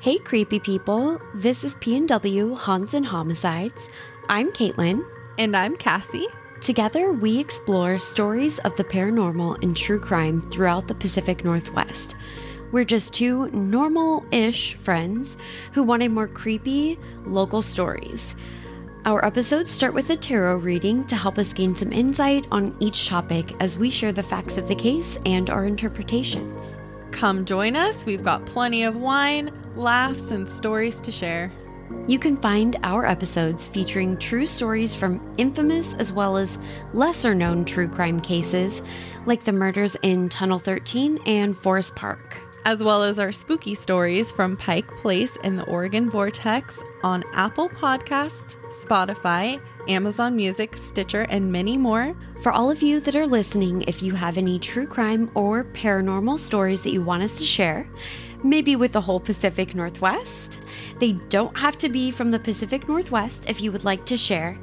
Hey, creepy people. This is PNW Haunts and Homicides. I'm Caitlin. And I'm Cassie. Together, we explore stories of the paranormal and true crime throughout the Pacific Northwest. We're just two normal ish friends who wanted more creepy, local stories. Our episodes start with a tarot reading to help us gain some insight on each topic as we share the facts of the case and our interpretations. Come join us. We've got plenty of wine, laughs, and stories to share. You can find our episodes featuring true stories from infamous as well as lesser known true crime cases, like the murders in Tunnel 13 and Forest Park. As well as our spooky stories from Pike Place and the Oregon Vortex on Apple Podcasts, Spotify, Amazon Music, Stitcher, and many more. For all of you that are listening, if you have any true crime or paranormal stories that you want us to share, maybe with the whole Pacific Northwest, they don't have to be from the Pacific Northwest if you would like to share.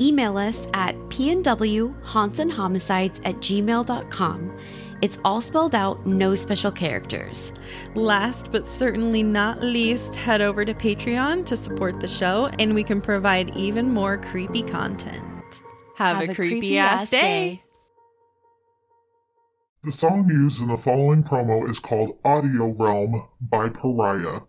Email us at pnwhauntsandhomicides at gmail.com. It's all spelled out, no special characters. Last but certainly not least, head over to Patreon to support the show, and we can provide even more creepy content. Have, Have a, a, creepy, creepy ass day. day. The song used in the following promo is called Audio Realm by Pariah.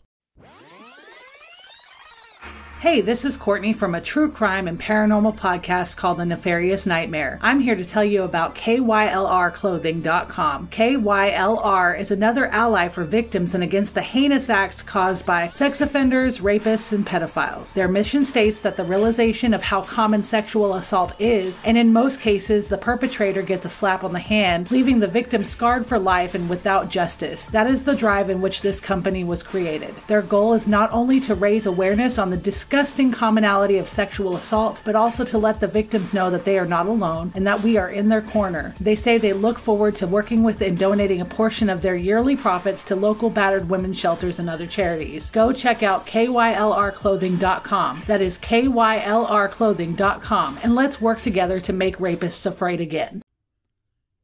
Hey, this is Courtney from a true crime and paranormal podcast called The Nefarious Nightmare. I'm here to tell you about KYLRclothing.com. KYLR is another ally for victims and against the heinous acts caused by sex offenders, rapists, and pedophiles. Their mission states that the realization of how common sexual assault is, and in most cases, the perpetrator gets a slap on the hand, leaving the victim scarred for life and without justice. That is the drive in which this company was created. Their goal is not only to raise awareness on the disgusting disgusting commonality of sexual assault, but also to let the victims know that they are not alone and that we are in their corner. They say they look forward to working with and donating a portion of their yearly profits to local battered women's shelters and other charities. Go check out KYLRclothing.com. That is KYLRclothing.com, and let's work together to make rapists afraid again.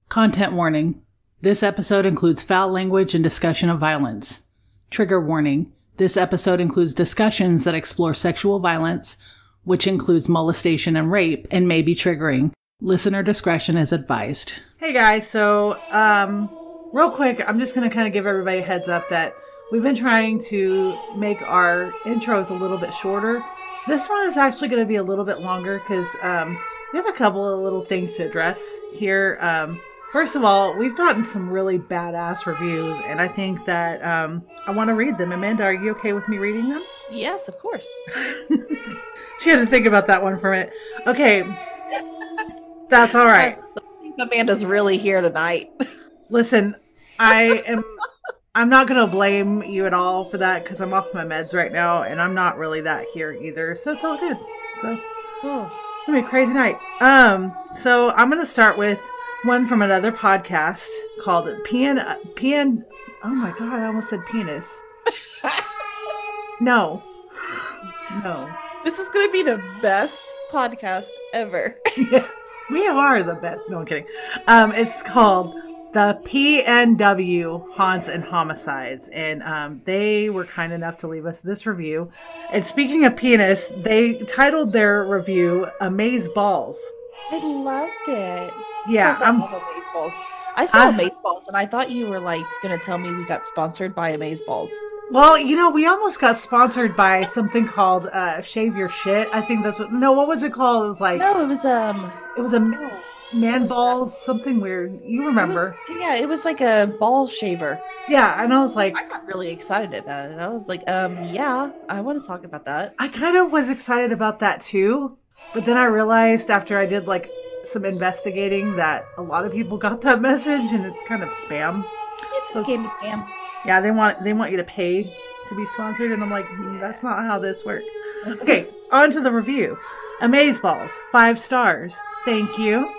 Content warning. This episode includes foul language and discussion of violence. Trigger warning. This episode includes discussions that explore sexual violence, which includes molestation and rape, and may be triggering. Listener discretion is advised. Hey guys, so um, real quick, I'm just going to kind of give everybody a heads up that we've been trying to make our intros a little bit shorter. This one is actually going to be a little bit longer because um, we have a couple of little things to address here. Um, First of all, we've gotten some really badass reviews, and I think that um, I want to read them. Amanda, are you okay with me reading them? Yes, of course. she had to think about that one for a minute. Okay, that's all right. Amanda's really here tonight. Listen, I am. I'm not gonna blame you at all for that because I'm off my meds right now, and I'm not really that here either. So it's all good. So, oh, it's gonna be a crazy night. Um, so I'm gonna start with one from another podcast called Pian Pian. Oh my god, I almost said penis. no, no. This is going to be the best podcast ever. yeah, we are the best. No, I'm kidding. Um, it's called the PNW Haunts and Homicides, and um, they were kind enough to leave us this review. And speaking of penis, they titled their review "Amaze Balls." I loved it. Yeah, I love Amazeballs. I saw Amazeballs, and I thought you were like going to tell me we got sponsored by Amazeballs. Well, you know, we almost got sponsored by something called uh, Shave Your Shit. I think that's what. No, what was it called? It was like no, it was um, it was a no, man balls, that? something weird. You remember? It was, yeah, it was like a ball shaver. Yeah, and I was like, I got really excited about it. I was like, um, yeah, I want to talk about that. I kind of was excited about that too, but then I realized after I did like some investigating that a lot of people got that message and it's kind of spam. It's game to scam. Yeah, they want they want you to pay to be sponsored, and I'm like, mm, that's not how this works. Okay, on to the review. Amazeballs, five stars. Thank you.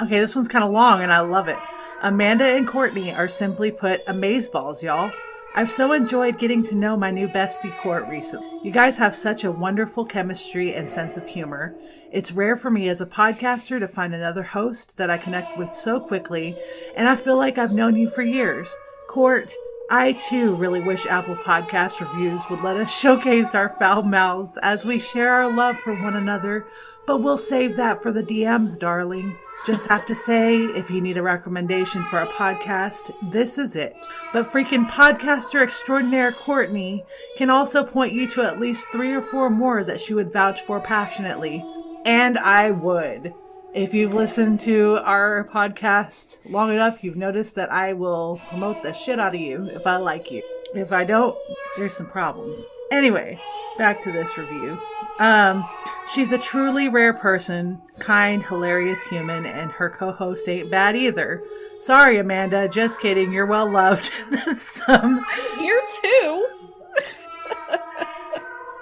Okay, this one's kind of long, and I love it. Amanda and Courtney are simply put amazeballs, y'all. I've so enjoyed getting to know my new bestie Court recently. You guys have such a wonderful chemistry and sense of humor. It's rare for me as a podcaster to find another host that I connect with so quickly, and I feel like I've known you for years. Court, I too really wish Apple Podcast reviews would let us showcase our foul mouths as we share our love for one another, but we'll save that for the DMs, darling. Just have to say, if you need a recommendation for a podcast, this is it. But freaking podcaster extraordinaire Courtney can also point you to at least three or four more that she would vouch for passionately. And I would. If you've listened to our podcast long enough, you've noticed that I will promote the shit out of you if I like you. If I don't, there's some problems. Anyway, back to this review. Um, she's a truly rare person, kind, hilarious human, and her co-host ain't bad either. Sorry, Amanda. Just kidding. You're well loved. Some Here too.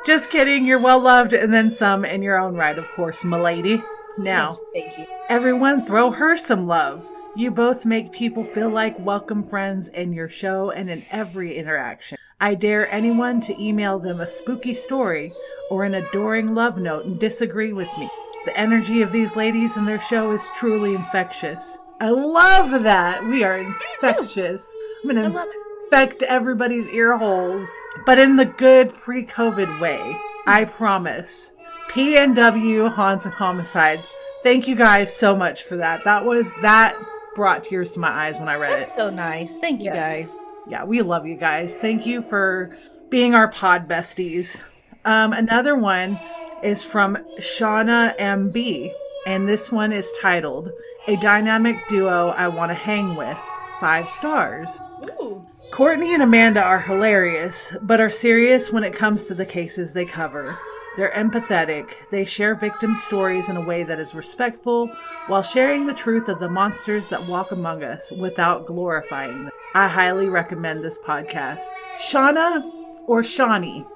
Just kidding. You're well loved, and then some in your own right, of course, milady. Now, Thank you. everyone, throw her some love. You both make people feel like welcome friends in your show and in every interaction. I dare anyone to email them a spooky story or an adoring love note and disagree with me. The energy of these ladies and their show is truly infectious. I love that. We are infectious. I'm going to infect everybody's ear holes, but in the good pre COVID way. I promise. PNW Haunts and Homicides. Thank you guys so much for that. That was, that brought tears to my eyes when I read it. So nice. Thank you Yeah. guys. Yeah, we love you guys. Thank you for being our pod besties. Um, another one is from Shauna MB, and this one is titled A Dynamic Duo I Want to Hang With. Five stars. Ooh. Courtney and Amanda are hilarious, but are serious when it comes to the cases they cover. They're empathetic. They share victim stories in a way that is respectful while sharing the truth of the monsters that walk among us without glorifying them. I highly recommend this podcast. Shauna or Shawnee.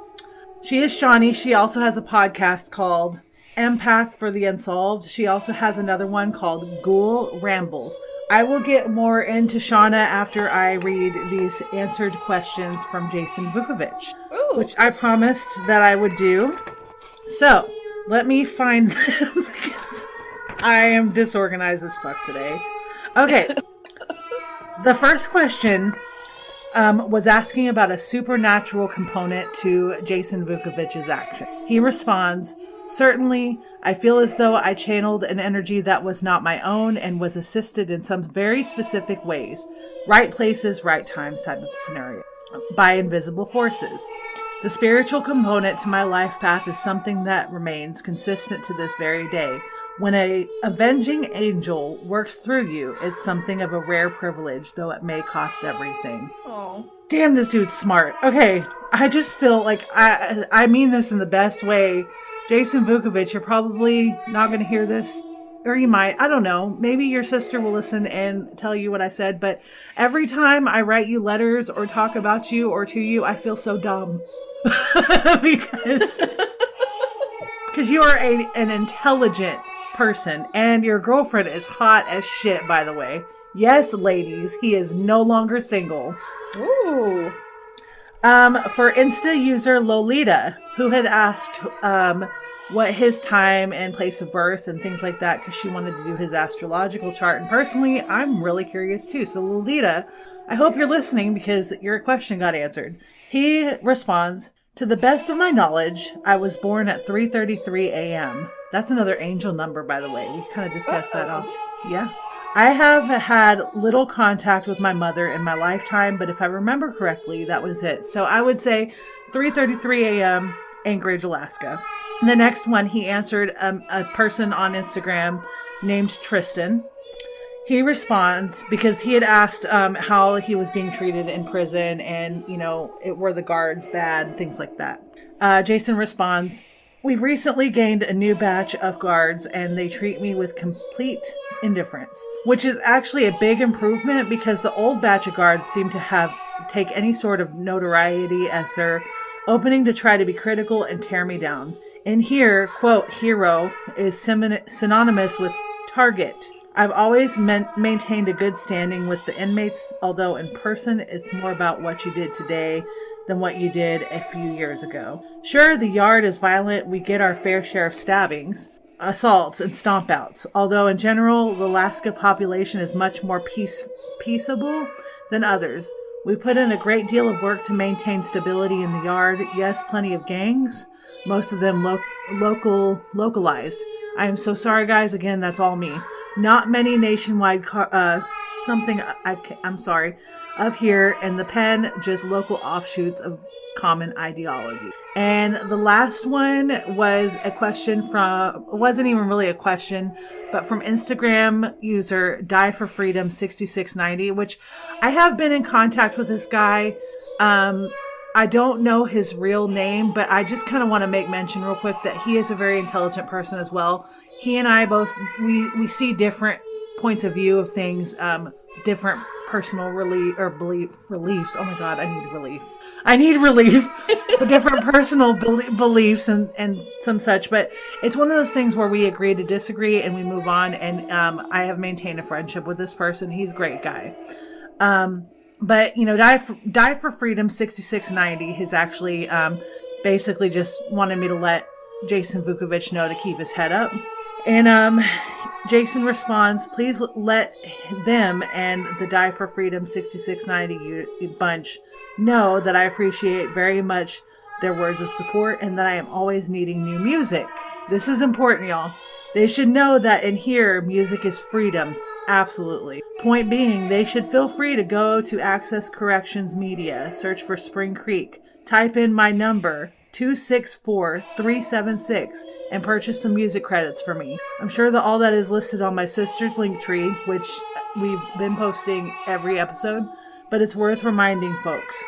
She is Shawnee. She also has a podcast called Empath for the Unsolved. She also has another one called Ghoul Rambles. I will get more into Shauna after I read these answered questions from Jason Vukovich, Ooh. which I promised that I would do. So let me find them because I am disorganized as fuck today. Okay. the first question um, was asking about a supernatural component to Jason Vukovich's action. He responds, Certainly, I feel as though I channeled an energy that was not my own and was assisted in some very specific ways. Right places, right times type of scenario. By invisible forces. The spiritual component to my life path is something that remains consistent to this very day. When a avenging angel works through you, it's something of a rare privilege, though it may cost everything. Oh. Damn, this dude's smart. Okay, I just feel like I I mean this in the best way. Jason Vukovich, you're probably not going to hear this, or you might. I don't know. Maybe your sister will listen and tell you what I said. But every time I write you letters or talk about you or to you, I feel so dumb because because you are a, an intelligent person and your girlfriend is hot as shit. By the way, yes, ladies, he is no longer single. Ooh. Um, for Insta user Lolita, who had asked um, what his time and place of birth and things like that, because she wanted to do his astrological chart. And personally, I'm really curious too. So, Lolita, I hope you're listening because your question got answered. He responds, "To the best of my knowledge, I was born at 3:33 a.m. That's another angel number, by the way. We kind of discussed that off. Oh. Yeah." I have had little contact with my mother in my lifetime, but if I remember correctly, that was it. So I would say 3:33 a.m. Anchorage, Alaska. The next one, he answered um, a person on Instagram named Tristan. He responds because he had asked um, how he was being treated in prison and, you know, it, were the guards bad, things like that. Uh, Jason responds, We've recently gained a new batch of guards and they treat me with complete indifference, which is actually a big improvement because the old batch of guards seem to have take any sort of notoriety as their opening to try to be critical and tear me down. In here, quote, hero is synonymous with target. I've always maintained a good standing with the inmates, although in person it's more about what you did today than what you did a few years ago. Sure, the yard is violent. We get our fair share of stabbings, assaults, and stompouts. Although in general, the Alaska population is much more peace, peaceable than others. We put in a great deal of work to maintain stability in the yard. Yes, plenty of gangs, most of them lo- local localized. I am so sorry, guys. Again, that's all me. Not many nationwide car- uh, something. I, I'm sorry. Up here, and the pen just local offshoots of common ideology. And the last one was a question from, wasn't even really a question, but from Instagram user Die for Freedom 6690, which I have been in contact with this guy. Um, I don't know his real name, but I just kind of want to make mention real quick that he is a very intelligent person as well. He and I both, we, we see different points of view of things, um, different personal relief or belief reliefs. Oh my God, I need relief. I need relief for different personal be- beliefs and, and some such. But it's one of those things where we agree to disagree and we move on. And um, I have maintained a friendship with this person. He's a great guy. Um, but you know, die for, die for freedom 6690 has actually um, basically just wanted me to let Jason Vukovich know to keep his head up. And um, Jason responds, please let them and the Die for Freedom 6690 bunch know that I appreciate very much their words of support and that I am always needing new music. This is important, y'all. They should know that in here, music is freedom. Absolutely. Point being, they should feel free to go to Access Corrections Media, search for Spring Creek, type in my number, 264376 and purchase some music credits for me. I'm sure that all that is listed on my sister's link tree, which we've been posting every episode, but it's worth reminding folks.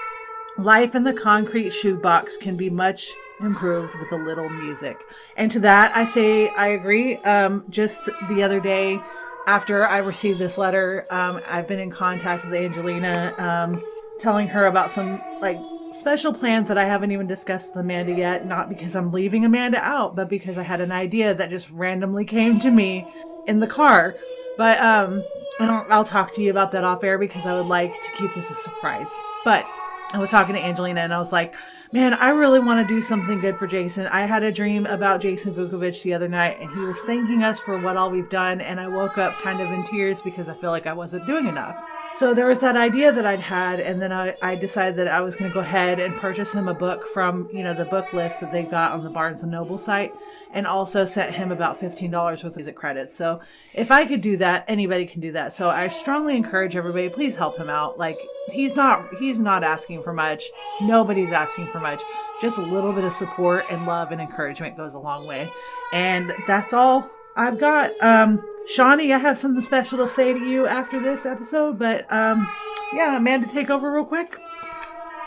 Life in the concrete shoebox can be much improved with a little music. And to that, I say I agree. Um, just the other day, after I received this letter, um, I've been in contact with Angelina, um, telling her about some like special plans that I haven't even discussed with Amanda yet, not because I'm leaving Amanda out, but because I had an idea that just randomly came to me in the car. But um, I'll talk to you about that off air because I would like to keep this a surprise. But I was talking to Angelina and I was like, man, I really want to do something good for Jason. I had a dream about Jason Vukovich the other night and he was thanking us for what all we've done. And I woke up kind of in tears because I feel like I wasn't doing enough. So there was that idea that I'd had, and then I, I decided that I was going to go ahead and purchase him a book from, you know, the book list that they've got on the Barnes and Noble site, and also sent him about $15 worth of music credits. So if I could do that, anybody can do that. So I strongly encourage everybody, please help him out. Like, he's not, he's not asking for much. Nobody's asking for much. Just a little bit of support and love and encouragement goes a long way. And that's all I've got. Um, Shawnee, I have something special to say to you after this episode, but um, yeah, Amanda, take over real quick.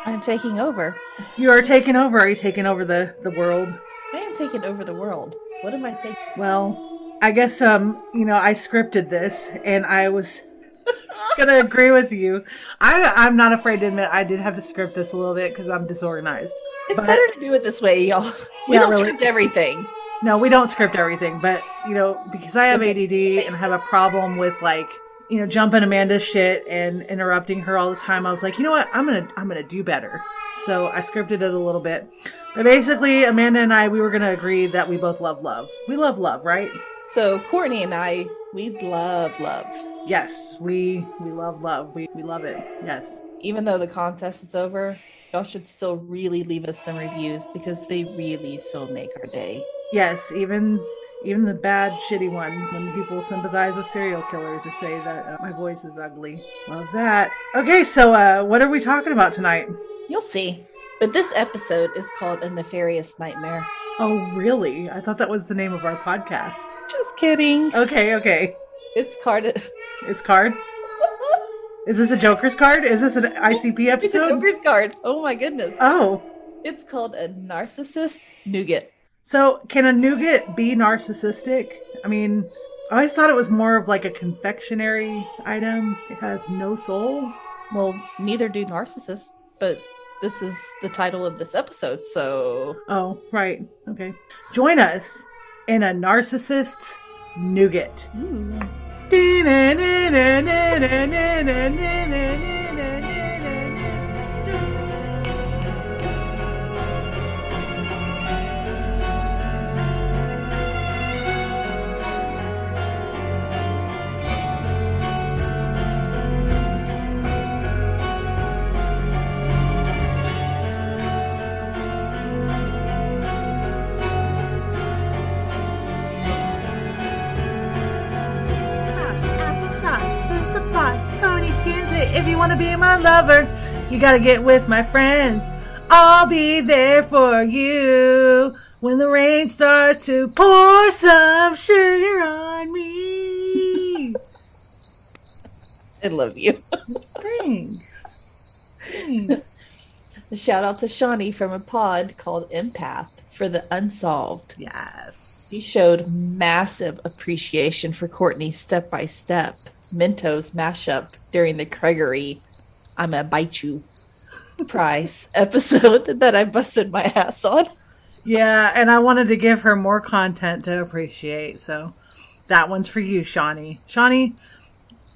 I'm taking over. You are taking over. Are you taking over the the world? I am taking over the world. What am I taking? Well, I guess um, you know, I scripted this, and I was gonna agree with you. I I'm not afraid to admit I did have to script this a little bit because I'm disorganized. It's But- better to do it this way, y'all. We Yeah, don't really. script everything. No, we don't script everything, but you know, because I have ADD and I have a problem with like, you know, jumping Amanda's shit and interrupting her all the time, I was like, you know what, I'm gonna, I'm gonna do better. So I scripted it a little bit, but basically, Amanda and I, we were gonna agree that we both love love. We love love, right? So Courtney and I, we love love. Yes, we we love love. We we love it. Yes. Even though the contest is over, y'all should still really leave us some reviews because they really so make our day. Yes, even even the bad, shitty ones when people sympathize with serial killers or say that uh, my voice is ugly. Love that. Okay, so uh, what are we talking about tonight? You'll see. But this episode is called A Nefarious Nightmare. Oh, really? I thought that was the name of our podcast. Just kidding. Okay, okay. It's card. It's card. Is this a Joker's card? Is this an ICP It's a episode? Joker's card. Oh my goodness. Oh, It's called a narcissist nougat. So can a nougat be narcissistic? I mean, I always thought it was more of like a confectionery item. It has no soul. Well, neither do narcissists, but this is the title of this episode, so Oh, right. Okay. Join us in a narcissist's nougat. If you want to be my lover, you gotta get with my friends. I'll be there for you when the rain starts to pour some sugar on me. I love you. Thanks. Thanks. Shout out to Shawnee from a pod called Empath for the Unsolved. Yes. He showed massive appreciation for Courtney's step by step Mentos mashup during the Gregory I'm a bite you prize episode that I busted my ass on. Yeah, and I wanted to give her more content to appreciate, so that one's for you, Shawnee. Shawnee,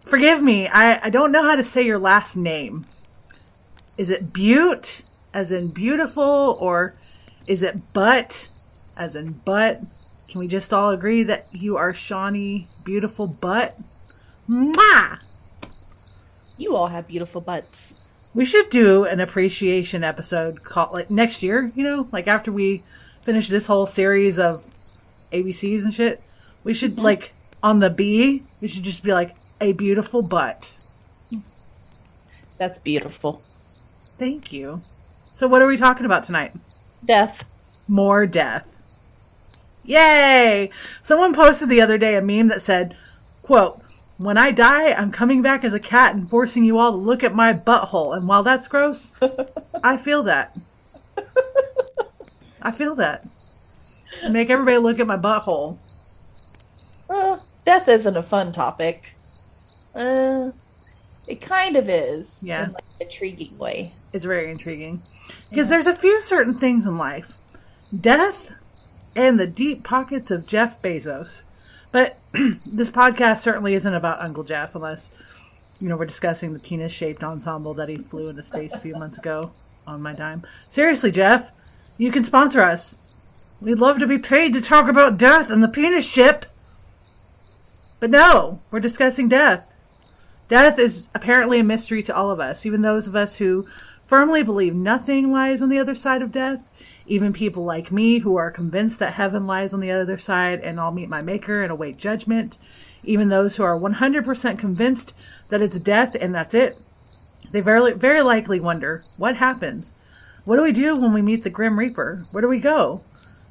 forgive me, I, I don't know how to say your last name. Is it Butte, as in beautiful, or is it Butt, as in butt? Can we just all agree that you are Shawnee Beautiful Butt? Mwah! You all have beautiful butts. We should do an appreciation episode called like next year, you know, like after we finish this whole series of ABCs and shit. We should mm-hmm. like on the B, we should just be like a beautiful butt. That's beautiful. Thank you. So what are we talking about tonight? Death. More death. Yay! Someone posted the other day a meme that said, quote, when I die, I'm coming back as a cat and forcing you all to look at my butthole. And while that's gross, I feel that. I feel that. Make everybody look at my butthole. Well, death isn't a fun topic. Uh, it kind of is. Yeah. In like an intriguing way. It's very intriguing. Because there's a few certain things in life death and the deep pockets of Jeff Bezos. But this podcast certainly isn't about Uncle Jeff unless, you know, we're discussing the penis shaped ensemble that he flew into space a few months ago on my dime. Seriously, Jeff, you can sponsor us. We'd love to be paid to talk about death and the penis ship. But no, we're discussing death. Death is apparently a mystery to all of us, even those of us who firmly believe nothing lies on the other side of death, even people like me who are convinced that heaven lies on the other side and I'll meet my maker and await judgment, even those who are 100% convinced that it's death and that's it. They very, very likely wonder, what happens? What do we do when we meet the Grim Reaper? Where do we go?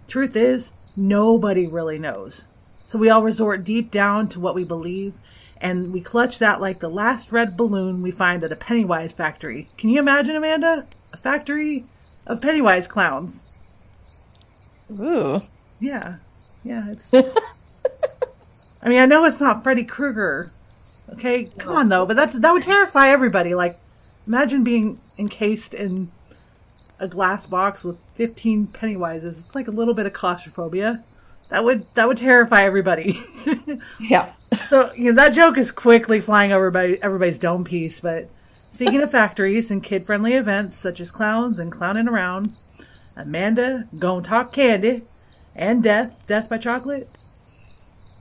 Truth is, nobody really knows. So we all resort deep down to what we believe, and we clutch that like the last red balloon we find at a Pennywise factory. Can you imagine, Amanda? A factory of Pennywise clowns. Ooh. Yeah. Yeah, it's. I mean, I know it's not Freddy Krueger. Okay, come on though, but that's that would terrify everybody. Like, imagine being encased in a glass box with fifteen Pennywises. It's like a little bit of claustrophobia. That would that would terrify everybody. Yeah. so you know that joke is quickly flying over by everybody's dome piece. But speaking of factories and kid-friendly events such as clowns and clowning around, Amanda gonna talk candy and death, death by chocolate.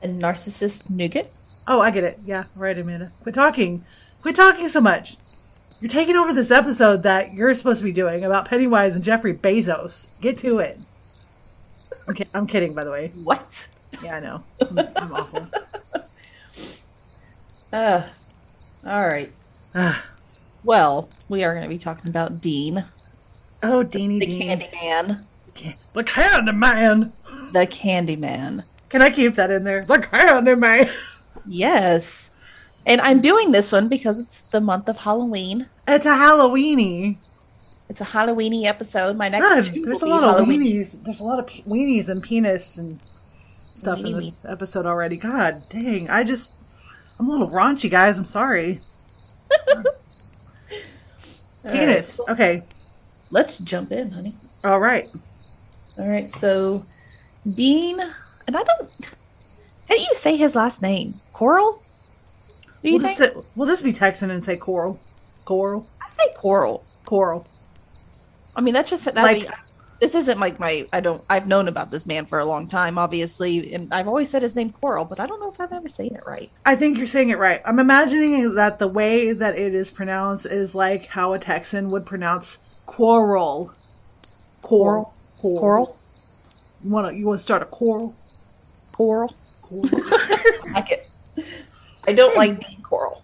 And narcissist nougat. Oh, I get it. Yeah, right, Amanda. Quit talking. Quit talking so much. You're taking over this episode that you're supposed to be doing about Pennywise and Jeffrey Bezos. Get to it. I'm, ki- I'm kidding, by the way. What? Yeah, I know. I'm, I'm awful. Uh, all right. Well, we are going to be talking about Dean, oh, Deanie the Dean. Candyman. Ca- The Candy Man. The Candy Man. Can I keep that in there? The Candy Man. Yes. And I'm doing this one because it's the month of Halloween. It's a Halloweeny. It's a Halloweeny episode. My next God, two there's a lot of weenies. There's a lot of pe- weenies and penis and stuff in this episode already. God dang, I just I'm a little raunchy, guys. I'm sorry. Penis. right. Okay. Let's jump in, honey. All right. All right. So, Dean, and I don't. How do you say his last name? Coral? Do you We'll think? just, say, we'll just be texting and say coral, coral, I say Coral. coral. I mean, that's just that. Like- this isn't like my. I don't. I've known about this man for a long time, obviously, and I've always said his name Coral, but I don't know if I've ever saying it right. I think you're saying it right. I'm imagining that the way that it is pronounced is like how a Texan would pronounce quarrel. Coral. Coral. Coral. You want to you want to start a coral? Coral. Coral. I like it. I don't like Dean Corll.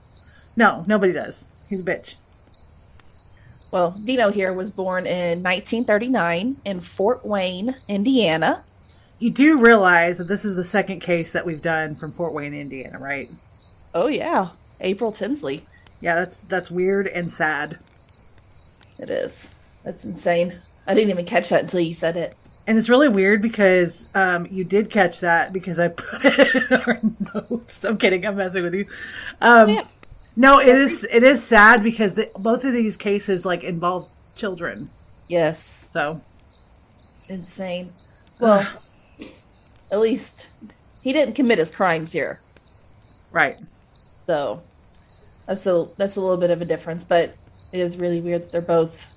no, nobody does. He's a bitch. Well, Dino here was born in 1939 in Fort Wayne, Indiana. You do realize that this is the second case that we've done from Fort Wayne, Indiana, right? Oh yeah, April Tinsley. Yeah, that's that's weird and sad. It is. That's insane. I didn't even catch that until you said it. And it's really weird because um, you did catch that because I put it in our notes. I'm kidding. I'm messing with you. Um, Yeah. No, it is it is sad because the, both of these cases like involve children. Yes. So Insane. Well, at least he didn't commit his crimes here. right. So that's a that's a little bit of a difference, but it is really weird that they're both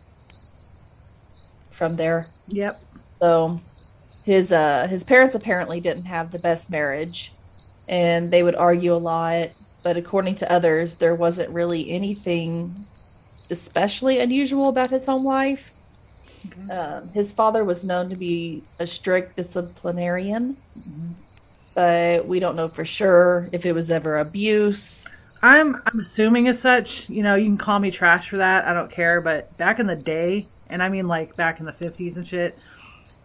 from there. Yep. So his uh his parents apparently didn't have the best marriage and they would argue a lot, but according to others there wasn't really anything especially unusual about his home life. Um, his father was known to be a strict disciplinarian, but we don't know for sure if it was ever abuse. I'm I'm assuming as such. You know, you can call me trash for that. I don't care. But back in the day, and I mean like back in the fifties and shit.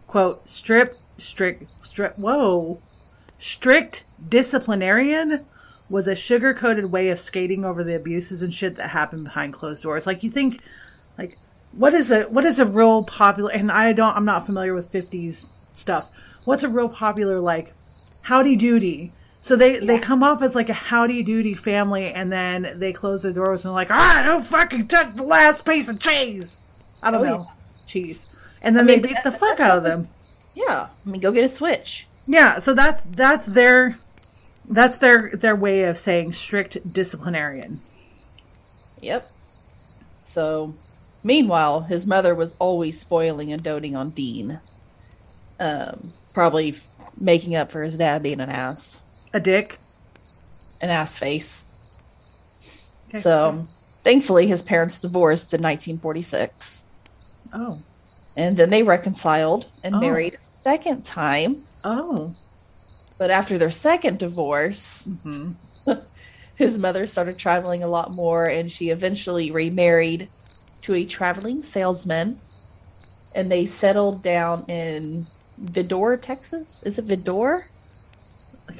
Quote: strip, strict, strip. Whoa, strict disciplinarian was a sugar coated way of skating over the abuses and shit that happened behind closed doors. Like you think, like what is a what is a real popular? And I don't. I'm not familiar with fifties stuff. What's a real popular like howdy doody? So they they come off as like a howdy doody family, and then they close the doors and are like, ah, all right, who fucking took the last piece of cheese? I don't Oh, know, cheese, and then I mean, they beat the fuck out of them. Yeah, I mean, go get a switch. Yeah, so that's that's their that's their their way of saying strict disciplinarian. Yep. So, meanwhile, his mother was always spoiling and doting on Dean. Um, probably f- making up for his dad being an ass, A dick. an ass face. Okay. So, thankfully, his parents divorced in 1946. Oh. And then they reconciled and Oh. married a second time. Oh. But after their second divorce, hmm his mother started traveling a lot more and she eventually remarried to a traveling salesman and they settled down in Vidor, Texas. Is it Vidor?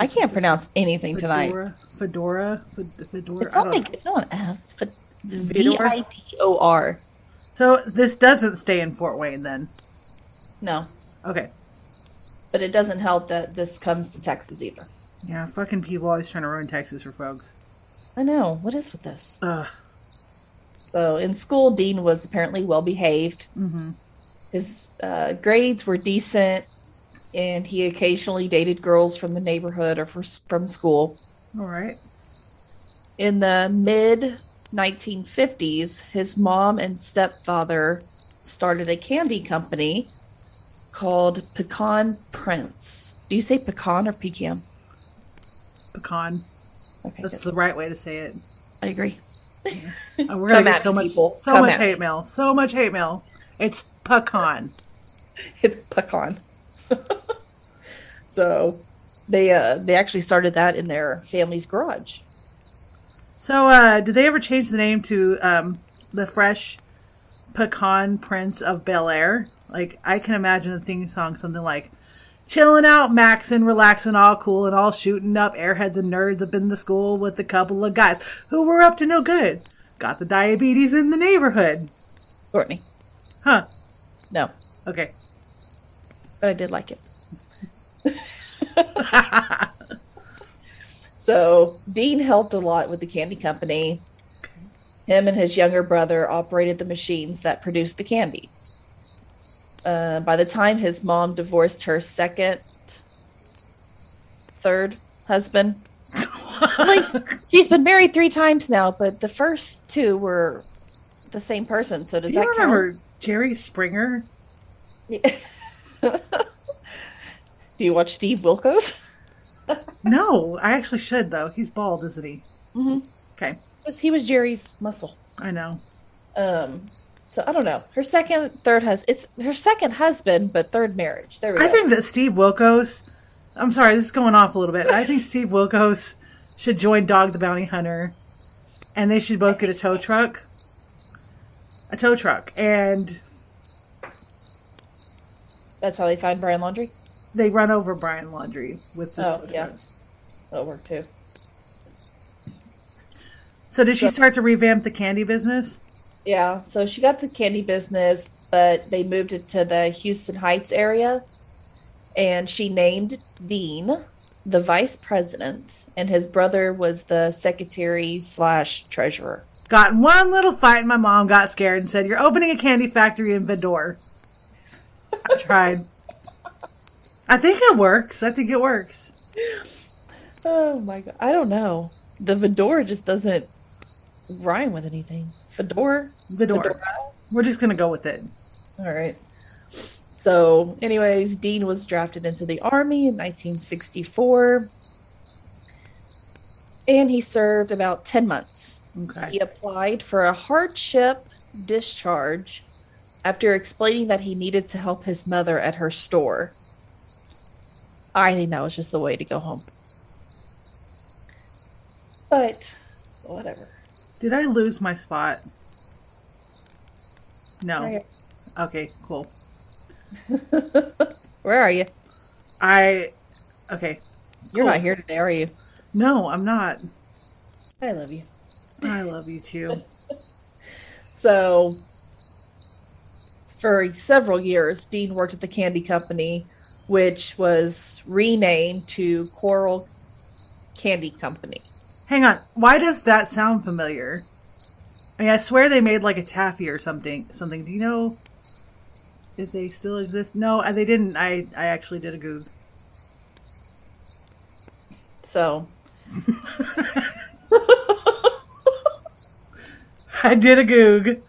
I can't pronounce anything tonight. Fedora. Fedora. Fed- Fedora. It's not like it's not an F. It's V I D O R. So this doesn't stay in Fort Wayne then. No, Okay. but it doesn't help that this comes to Texas either. Yeah, fucking people always trying to ruin Texas for folks. I know. What is with this? Ugh. So in school, Dean was apparently well behaved. Mm-hmm. His uh, grades were decent, and he occasionally dated girls from the neighborhood or for, from school. All right. In the mid 1950s, his mom and stepfather started a candy company called Pecan Prince. Do you say pecan or pecan? Pecan. Okay, That's good. the right way to say it. I agree. Uh, We're gonna get so much, people. so Come much at hate mail. So much hate mail. It's pecan. It's pecan. so they uh they actually started that in their family's garage. So, uh, did they ever change the name to um, the Fresh Pecan Prince of Bel Air? Like, I can imagine the theme song something like, "Chilling out, maxing, relaxing, all cool, and all shooting up airheads and nerds up in the school with a couple of guys who were up to no good. Got the diabetes in the neighborhood." Courtney. Huh? No, Okay. but I did like it. so Dean helped a lot with the candy company. Him and his younger brother operated the machines that produced the candy. Uh, by the time his mom divorced her second, third husband, like she's been married three times now, but the first two were the same person. So does Do you that remember Jerry Springer? count? Do you watch Steve Wilkos? No, I actually should though. He's bald, isn't he? Mhm. Okay, he was Jerry's muscle. I know. Um, so I don't know. Her second, third hus it's her second husband, but third marriage. There we I go. think that Steve Wilkos. I'm sorry, this is going off a little bit. I think Steve Wilkos should join Dog the Bounty Hunter. and they should both get a tow truck. A tow truck, and That's how they find Brian Laundrie. They run over Brian Laundrie with this. Oh, yeah. That'll work too. So did she start to revamp the candy business? Yeah, so she got the candy business, but they moved it to the Houston Heights area. And she named Dean the vice president, and his brother was the secretary slash treasurer. Got in one little fight, and my mom got scared and said, "You're opening a candy factory in Vidor." I tried. I think it works. I think it works. Oh my god. I don't know. The Fedora just doesn't rhyme with anything. Fedora? Vidor. Fedora? We're just gonna go with it. All right. So, anyways, Dean was drafted into the Army in 1964. And he served about 10 months. Okay. He applied for a hardship discharge after explaining that he needed to help his mother at her store. I think that was just the way to go home. But, whatever. Did I lose my spot? No. Right. Okay, cool. Where are you? I. Okay. You're Cool. not here today, are you? No, I'm not. I love you. I love you too. So, for several years, Dean worked at the candy company, which was renamed to Coral Candy Company. Hang on. Why does that sound familiar? I mean, I swear they made like a taffy or something. Something. Do you know if they still exist? No, uh, they didn't. I I actually did a goog. So, I did a goog.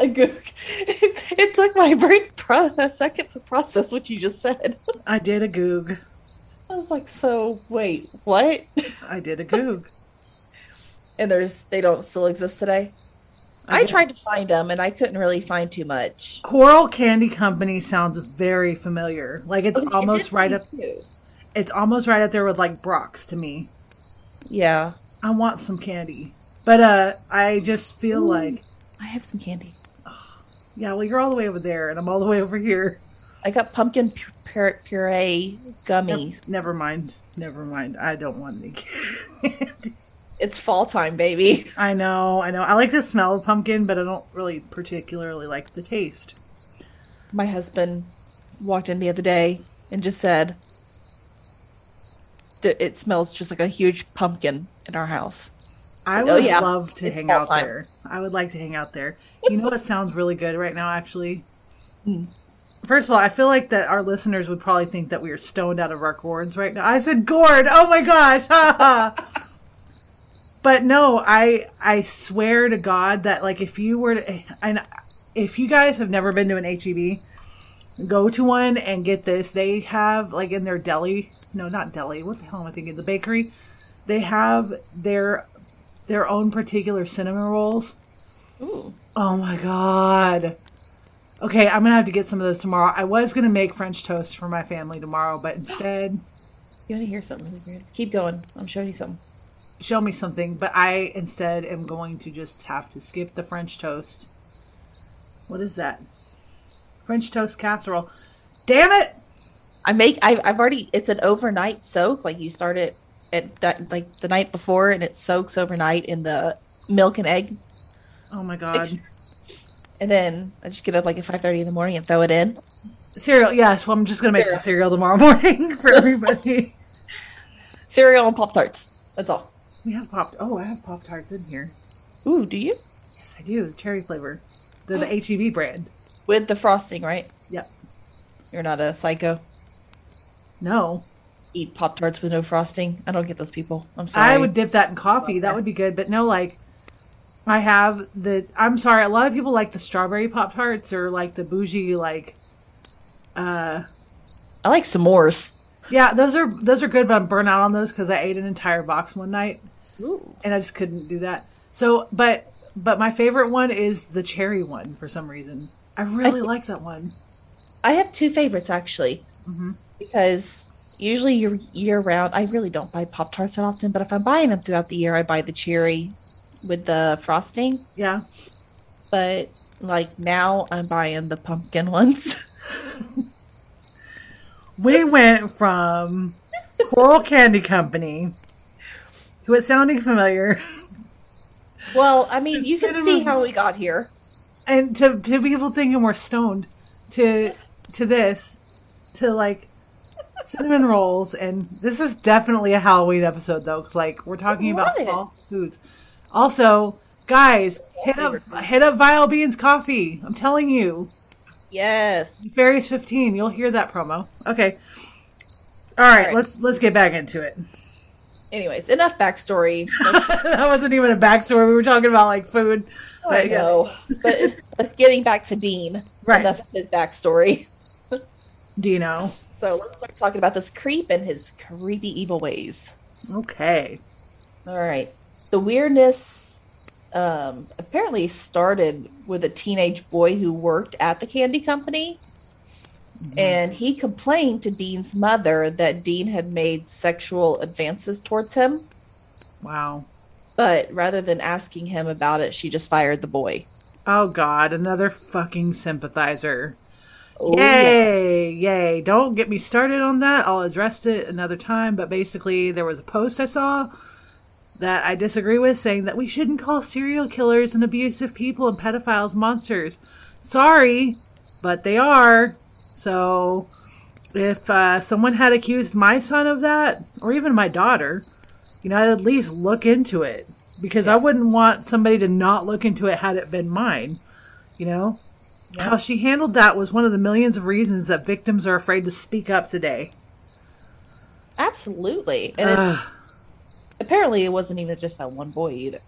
A goog. it took my brain pro- a second to process what you just said. I did a goog. I was like, so wait, what? I did a goog. And there's they don't still exist today. I, guess- tried to find them and I couldn't really find too much. Coral Candy Company sounds very familiar. Like it's Okay, almost did right up. too. It's almost right up there with like Brach's to me. Yeah, I want some candy, but uh, I just feel Ooh. like I have some candy. Yeah. Well, you're all the way over there, and I'm all the way over here. I got pumpkin pu- puree gummies. Never mind. Never mind. I don't want any candy. It's fall time, baby. I know. I know. I like the smell of pumpkin, but I don't really particularly like the taste. My husband walked in the other day and just said that it smells just like a huge pumpkin in our house. I Oh, would yeah. love to It's hang out time. there. I would like to hang out there. You know what sounds really good right now, actually? Hmm. First of all, I feel like that our listeners would probably think that we are stoned out of our gourds right now. I said gourd. Oh my gosh. But no, I I swear to God that like if you were to, and if you guys have never been to an HEB, go to one and get this. They have like in their deli, no, not deli. What the hell am I thinking? The bakery. They have their their own particular cinnamon rolls. Ooh. Oh my god. Okay, I'm gonna have to get some of those tomorrow. I was gonna make French toast for my family tomorrow, but instead, You want to hear something weird? Keep going. I'm showing you something. show me something. But I instead am going to just have to skip the French toast. What is that? French toast casserole. Damn it! I make. I've, I've already. It's an overnight soak. Like you start it at like the night before, and it soaks overnight in the milk and egg. Oh my god. And then I just get up like at five thirty in the morning and throw it in. Cereal. Yes. Well, I'm just gonna make some cereal tomorrow morning for everybody. Cereal and pop tarts. That's all. we have pop. Oh, I have pop tarts in here. Ooh, do you? Yes, I do. Cherry flavor. They're the HEB brand. With the frosting, right? Yep. You're not a psycho. No. Eat pop tarts with no frosting. I don't get those people. I'm sorry. I would dip that in coffee. That would be good. But no, like, I have the. I'm sorry. A lot of people like the strawberry pop tarts or like the bougie, like. Uh, I like s'mores. yeah, those are those are good, but I'm burnt out on those because I ate an entire box one night Ooh. and I just couldn't do that. So, but but my favorite one is the cherry one for some reason. I really like that one. I have two favorites actually, Mhm. because usually year year round, I really don't buy pop tarts that often. But if I'm buying them throughout the year, I buy the cherry with the frosting, Yeah. but like now I'm buying the pumpkin ones. We went from Corll Candy Company to it sounding familiar well, I mean, you can see how we got here. and to, to people thinking we're stoned to to this to like cinnamon rolls and this is definitely a halloween episode though because like we're talking about fall foods also guys hit up hit up vile beans coffee i'm telling you Yes. Nefarious 15 you'll hear that promo okay all right, right. let's let's get back into it Anyways, enough backstory. That wasn't even a backstory we were talking about like food oh, I But, yeah. know. But, but getting back to Dean, Right. enough of his backstory. dino So let's start talking about this creep and his creepy evil ways. okay All right. The weirdness um, apparently started with a teenage boy who worked at the candy company. And he complained to Dean's mother that Dean had made sexual advances towards him. wow But rather than asking him about it, she just fired the boy. oh god another fucking sympathizer Oh, yeah. Yay, yay. Don't get me started on that. I'll address it another time. But basically, there was a post I saw that I disagree with saying that we shouldn't call serial killers and abusive people and pedophiles monsters. Sorry, but they are. So, if uh, someone had accused my son of that, or even my daughter, you know, I'd at least look into it. Because I wouldn't want somebody to not look into it had it been mine. You know? How she handled that was one of the millions of reasons that victims are afraid to speak up today. Absolutely. And it's, apparently it wasn't even just that one boy either.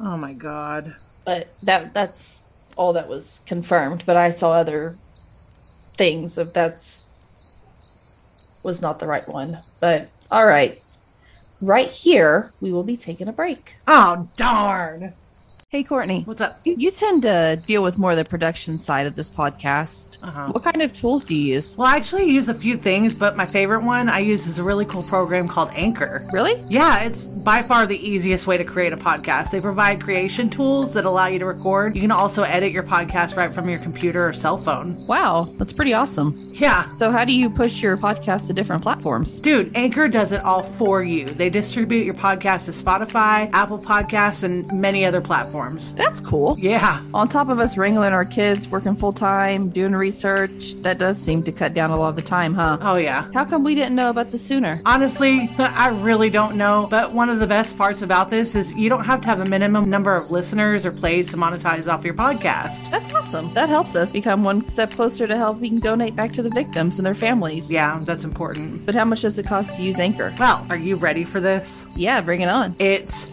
oh my god. But that that's all that was confirmed. But I saw other things if that's was not the right one. But all right. Right here, we will be taking a break. Oh darn. Hey, Courtney. What's up? You, you tend to deal with more of the production side of this podcast. Uh-huh. What kind of tools do you use? Well, I actually use a few things, but my favorite one I use is a really cool program called Anchor. Really? Yeah, it's by far the easiest way to create a podcast. They provide creation tools that allow you to record. You can also edit your podcast right from your computer or cell phone. Wow, that's pretty awesome. Yeah. So, how do you push your podcast to different platforms? Dude, Anchor does it all for you. They distribute your podcast to Spotify, Apple Podcasts, and many other platforms. That's cool. Yeah. On top of us wrangling our kids, working full time, doing research, that does seem to cut down a lot of the time, huh? Oh, yeah. How come we didn't know about this sooner? Honestly, I really don't know. But one of the best parts about this is you don't have to have a minimum number of listeners or plays to monetize off your podcast. That's awesome. That helps us become one step closer to helping donate back to the victims and their families. Yeah, that's important. But how much does it cost to use Anchor? Well, are you ready for this? Yeah, bring it on. It's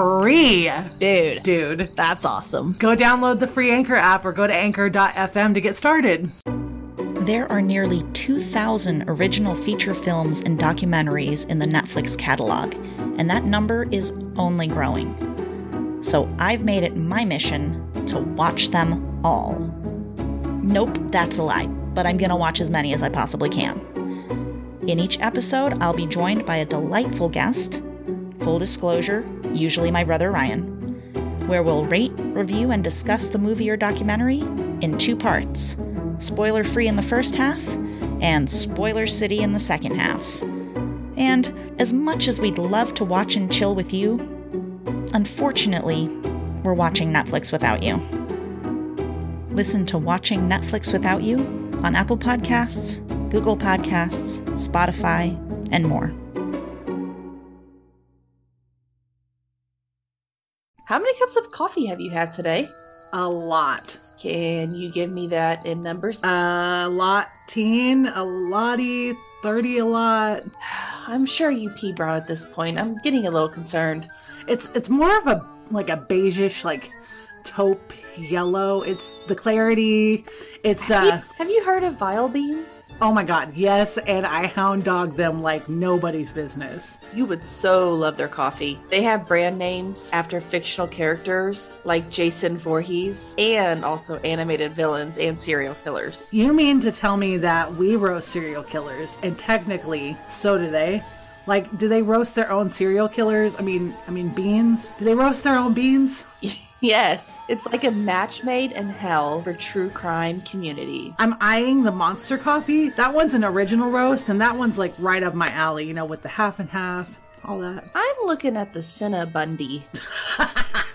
free, Dude, dude. that's awesome. Go download the free Anchor app or go to anchor.fm to get started. There are nearly 2,000 original feature films and documentaries in the Netflix catalog, and that number is only growing. So I've made it my mission to watch them all. Nope, that's a lie, but I'm gonna watch as many as I possibly can. In each episode, I'll be joined by a delightful guest, full disclosure, usually my brother Ryan, where we'll rate, review, and discuss the movie or documentary in two parts spoiler free in the first half, and spoiler city in the second half. And as much as we'd love to watch and chill with you, unfortunately, we're watching Netflix without you. Listen to Watching Netflix Without You on Apple Podcasts, Google Podcasts, Spotify, and more. How many cups of coffee have you had today? A lot. Can you give me that in numbers? A lot teen, a lottie, 30 a lot. I'm sure you pee brown at this point. I'm getting a little concerned. It's it's more of a like a beigeish like taupe yellow. It's the clarity. It's Have you- uh have you heard of vile beans? Oh my god, yes, and I hound dog them like nobody's business. You would so love their coffee. They have brand names after fictional characters like Jason Voorhees and also animated villains and serial killers. You mean to tell me that we roast serial killers and technically so do they? Like, do they roast their own serial killers? I mean, I mean beans. Do they roast their own beans? Yes, it's like a match made in hell for true crime community. I'm eyeing the monster coffee. That one's an original roast, and that one's like right up my alley. You know, with the half and half, all that. I'm looking at the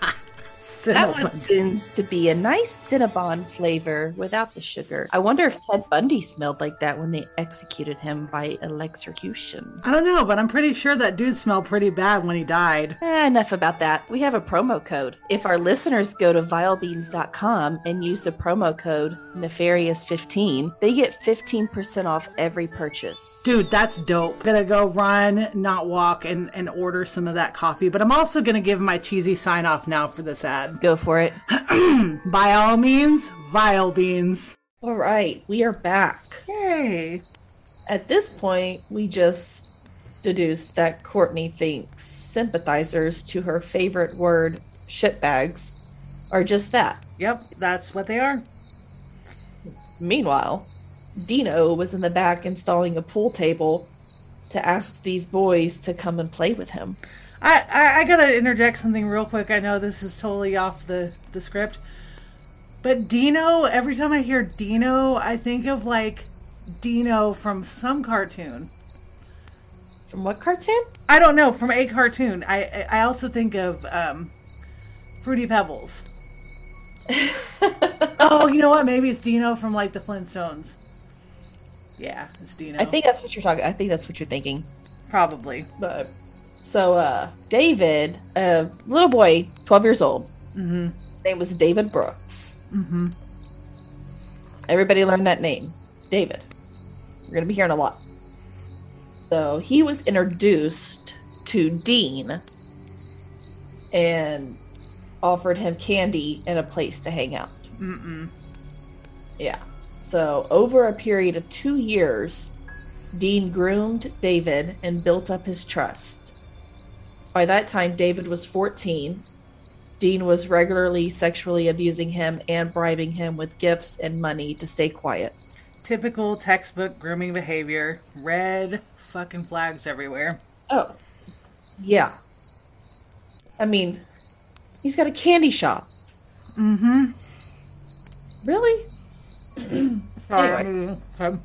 Cinnabundy. That one seems to be a nice Cinnabon flavor without the sugar. I wonder if Ted Bundy smelled like that when they executed him by electrocution. I don't know, but I'm pretty sure that dude smelled pretty bad when he died. Eh, enough about that. We have a promo code. If our listeners go to vilebeans.com and use the promo code nefarious15, they get 15% off every purchase. Dude, that's dope. Gonna go run, not walk, and, and order some of that coffee. But I'm also gonna give my cheesy sign off now for this ad. Go for it. By all means, vile beans. All right, we are back. Yay. At this point, we just deduced that Courtney thinks sympathizers to her favorite word, shitbags, are just that. Yep, that's what they are. Meanwhile, Dino was in the back installing a pool table to ask these boys to come and play with him. I, I, I gotta interject something real quick. I know this is totally off the, the script. But Dino, every time I hear Dino, I think of like Dino from some cartoon. From what cartoon? I don't know. From a cartoon. I I also think of um, Fruity Pebbles. oh, you know what? Maybe it's Dino from like the Flintstones. Yeah, it's Dino. I think that's what you're talking. I think that's what you're thinking. Probably. But so uh David, a little boy, 12 years old. Mm-hmm. Name was David Brooks. Mm-hmm. Everybody learned that name. David. We're going to be hearing a lot. So he was introduced to Dean and offered him candy and a place to hang out. Mm-mm. Yeah. So over a period of two years, Dean groomed David and built up his trust. By that time, David was 14. Dean was regularly sexually abusing him and bribing him with gifts and money to stay quiet. Typical textbook grooming behavior. Red fucking flags everywhere. Oh, yeah. I mean, he's got a candy shop. Mm-hmm. Really? Sorry. Okay.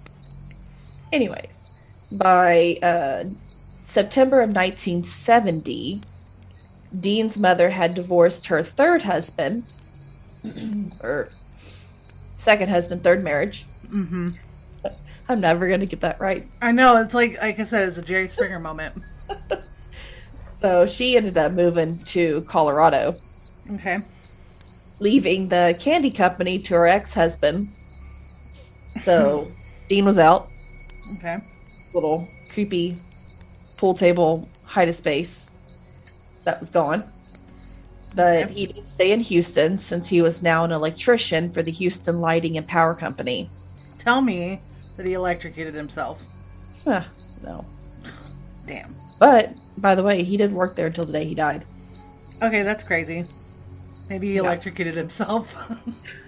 Anyways, by uh, September of 1970, Dean's mother had divorced her third husband, or second husband, third marriage. Mm-hmm. I'm never going to get that right. I know. It's like, like I said, it's a Jerry Springer moment. So she ended up moving to Colorado, Okay. leaving the candy company to her ex husband. So Dean was out, Okay. little creepy pool table hide a space that was gone. But he did stay in Houston since he was now an electrician for the Houston Lighting and Power Company. Tell me that he electrocuted himself. Huh, no. Damn. But by the way, he didn't work there until the day he died. Okay, that's crazy. Maybe he electrocuted himself.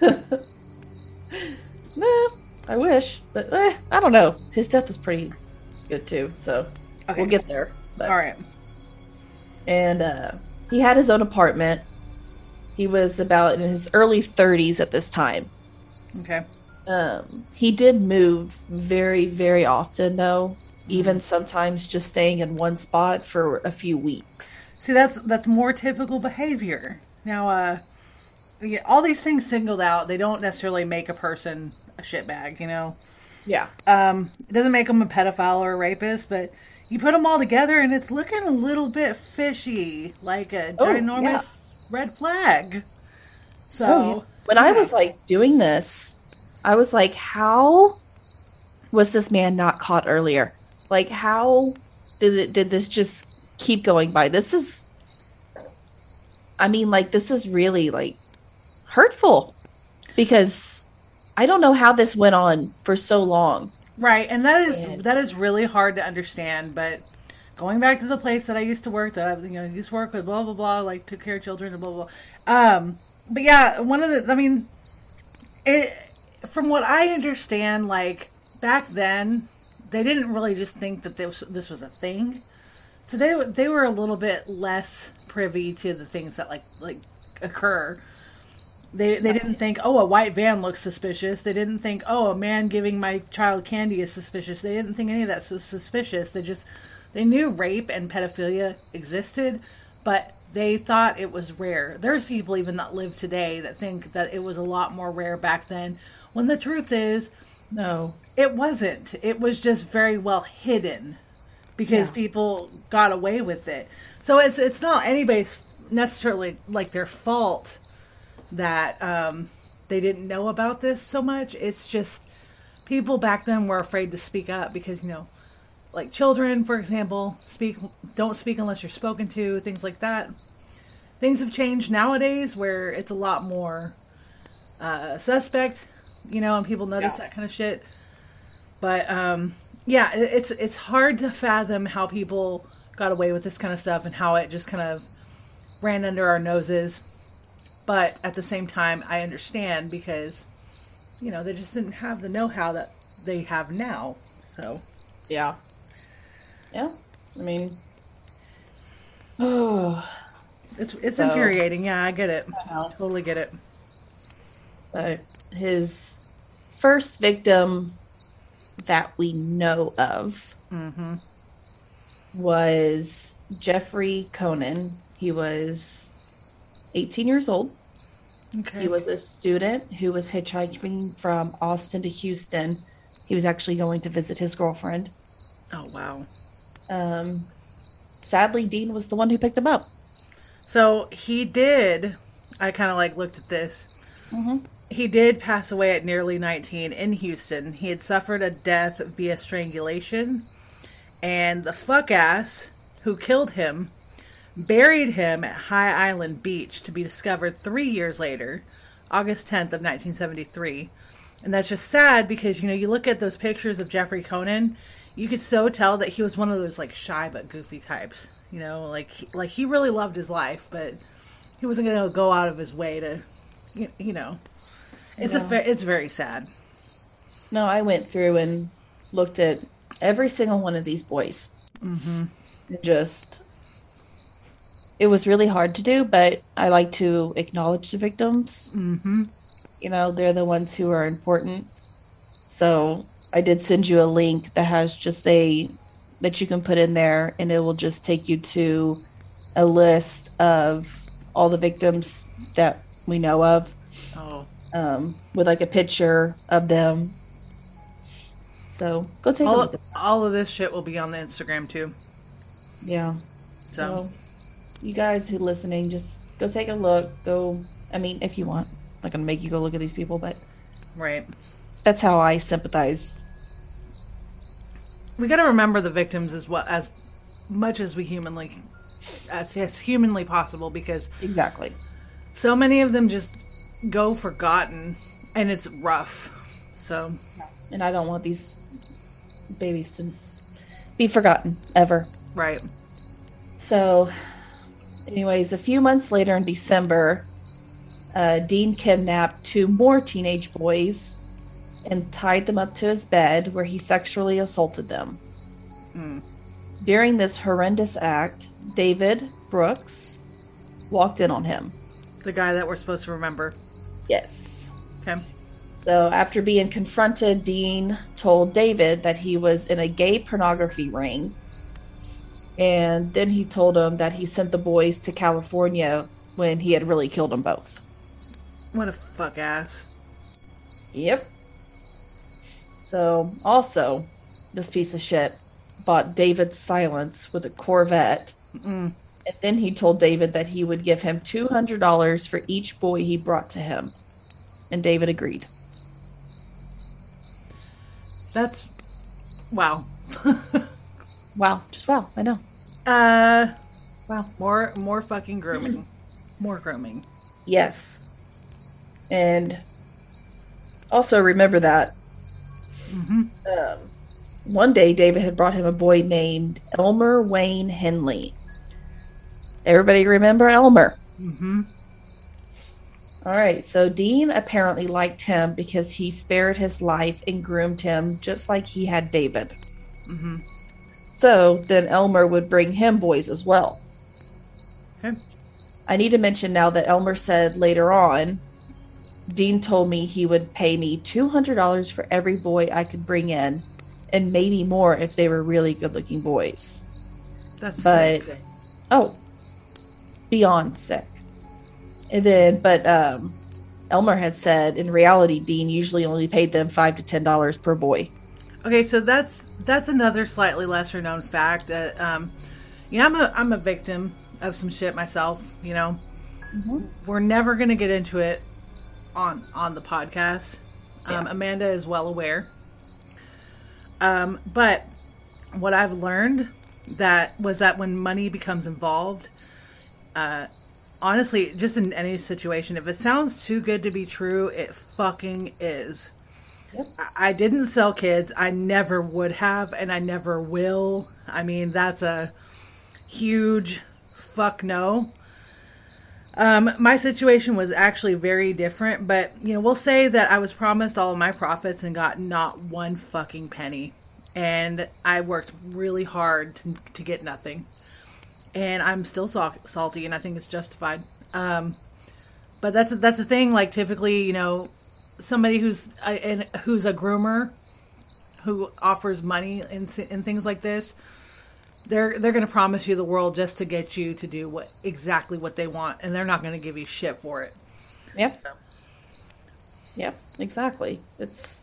Nah, I wish, but eh, I don't know. His death was pretty good too, so Okay. we'll get there. But, All right. And uh, he had his own apartment. He was about in his early 30s at this time. Okay. Um, he did move very, very often, though, even sometimes just staying in one spot for a few weeks. See, that's that's more typical behavior. Now, uh, all these things singled out, they don't necessarily make a person a shitbag. You know, Yeah. um, it doesn't make them a pedophile or a rapist, but you put them all together, and it's looking a little bit fishy, like a Oh, ginormous red flag. So, Oh, yeah. When I was like doing this, I was like, how was this man not caught earlier? Like, how did it, did this just keep going by? This is, I mean, like, this is really like hurtful because I don't know how this went on for so long. Right, and that is And- that is really hard to understand. But going back to the place that I used to work, that I you know used to work with, blah blah blah, like took care of children and blah blah. blah. Um, but yeah, one of the, I mean, it from what I understand, like back then, they didn't really just think that this this was a thing. So they they were a little bit less privy to the things that like like occur. They they didn't think, oh, a white van looks suspicious. They didn't think, oh, a man giving my child candy is suspicious. They didn't think any of that was suspicious. They just they knew rape and pedophilia existed, but they thought it was rare. There's people even that live today that think that it was a lot more rare back then. When the truth is, No. it wasn't. It was just very well hidden because people got away with it. So it's it's not anybody's necessarily like their fault that um, they didn't know about this so much. It's just people back then were afraid to speak up because you know, like children, for example, speak don't speak unless you're spoken to, things like that. Things have changed nowadays where it's a lot more uh, suspect, you know, and people notice that kind of shit. But um, yeah, it's it's hard to fathom how people got away with this kind of stuff and how it just kind of ran under our noses. But at the same time, I understand because you know they just didn't have the know-how that they have now. So Yeah. Yeah. I mean, oh, it's it's So- infuriating. Yeah, I get it. know. Totally get it. but his first victim that we know of mm-hmm. was Jeffrey Konen. He was 18 years old. Okay. He was a student who was hitchhiking from Austin to Houston. He was actually going to visit his girlfriend. oh wow. Um, sadly, Dean was the one who picked him up. So he did. I kind of like looked at this. Mm-hmm. He did pass away at nearly 19 in Houston. He had suffered a death via strangulation, and the fuck ass who killed him buried him at High Island Beach to be discovered three years later, August 10th of 1973. And that's just sad because you know you look at those pictures of Jeffrey Konen, you could so tell that he was one of those like shy but goofy types. You know, like like he really loved his life, but he wasn't gonna go out of his way to, you, you know. It's a ve- it's very sad. No, I went through and looked at every single one of these boys. Mm-hmm. Just, it was really hard to do, but I like to acknowledge the victims. Mm-hmm. You know, they're the ones who are important. So I did send you a link that has just a that you can put in there, and it will just take you to a list of all the victims that we know of Oh, um, with like a picture of them. So go take a all look. At all of this shit will be on the Instagram too. Yeah. So So you guys who listening, just go take a look. Go. I mean, if you want, I'm not gonna make you go look at these people, but right, that's how I sympathize. we got to remember the victims as well as much as we humanly as, as humanly possible because Exactly. so many of them just go forgotten and it's rough. So And I don't want these babies to be forgotten ever. right, So, anyways, a few months later in December, uh, Dean kidnapped two more teenage boys and tied them up to his bed where he sexually assaulted them. During this horrendous act, David Brooks walked in on him. the guy that we're supposed to remember. Yes. Okay, So, after being confronted, Dean told David that he was in a gay pornography ring. And then he told him that he sent the boys to California when he had really killed them both. what a fuck ass. Yep. So, also, this piece of shit bought David's silence with a Corvette. And then he told David that he would give him $200 for each boy he brought to him. And David agreed. That's wow. Wow. Just wow. I know. Uh, Wow. more more fucking grooming, more grooming. Yes. And also remember that um, one day David had brought him a boy named Elmer Wayne Henley. Everybody remember Elmer? Mm-hmm. All right, so Dean apparently liked him because he spared his life and groomed him just like he had David. So then Elmer would bring him boys as well. Okay. I need to mention now that Elmer said later on, Dean told me he would pay me $200 for every boy I could bring in, and maybe more if they were really good looking boys. That's But- sick. Oh, beyond sick. And then, but um, Elmer had said in reality, Dean usually only paid them five to ten dollars per boy. Okay, so that's that's another slightly lesser known fact. Uh, um, you know, I'm a I'm a victim of some shit myself. You know, we're never gonna get into it on on the podcast. Um, Amanda is well aware. Um, but what I've learned that was that when money becomes involved, uh, honestly, just in any situation, if it sounds too good to be true, it fucking is. I- didn't sell kids. I never would have, and I never will. I mean, that's a huge fuck no. Um, my situation was actually very different, but you know, we'll say that I was promised all of my profits and got not one fucking penny, and I worked really hard to, to get nothing, and I'm still sal- salty, and I think it's justified. Um, but that's that's the thing. Like typically, you know, somebody who's a, and who's a groomer who offers money and and things like this they're they're going to promise you the world just to get you to do what exactly what they want and they're not going to give you shit for it Yep. Yep. Exactly. It's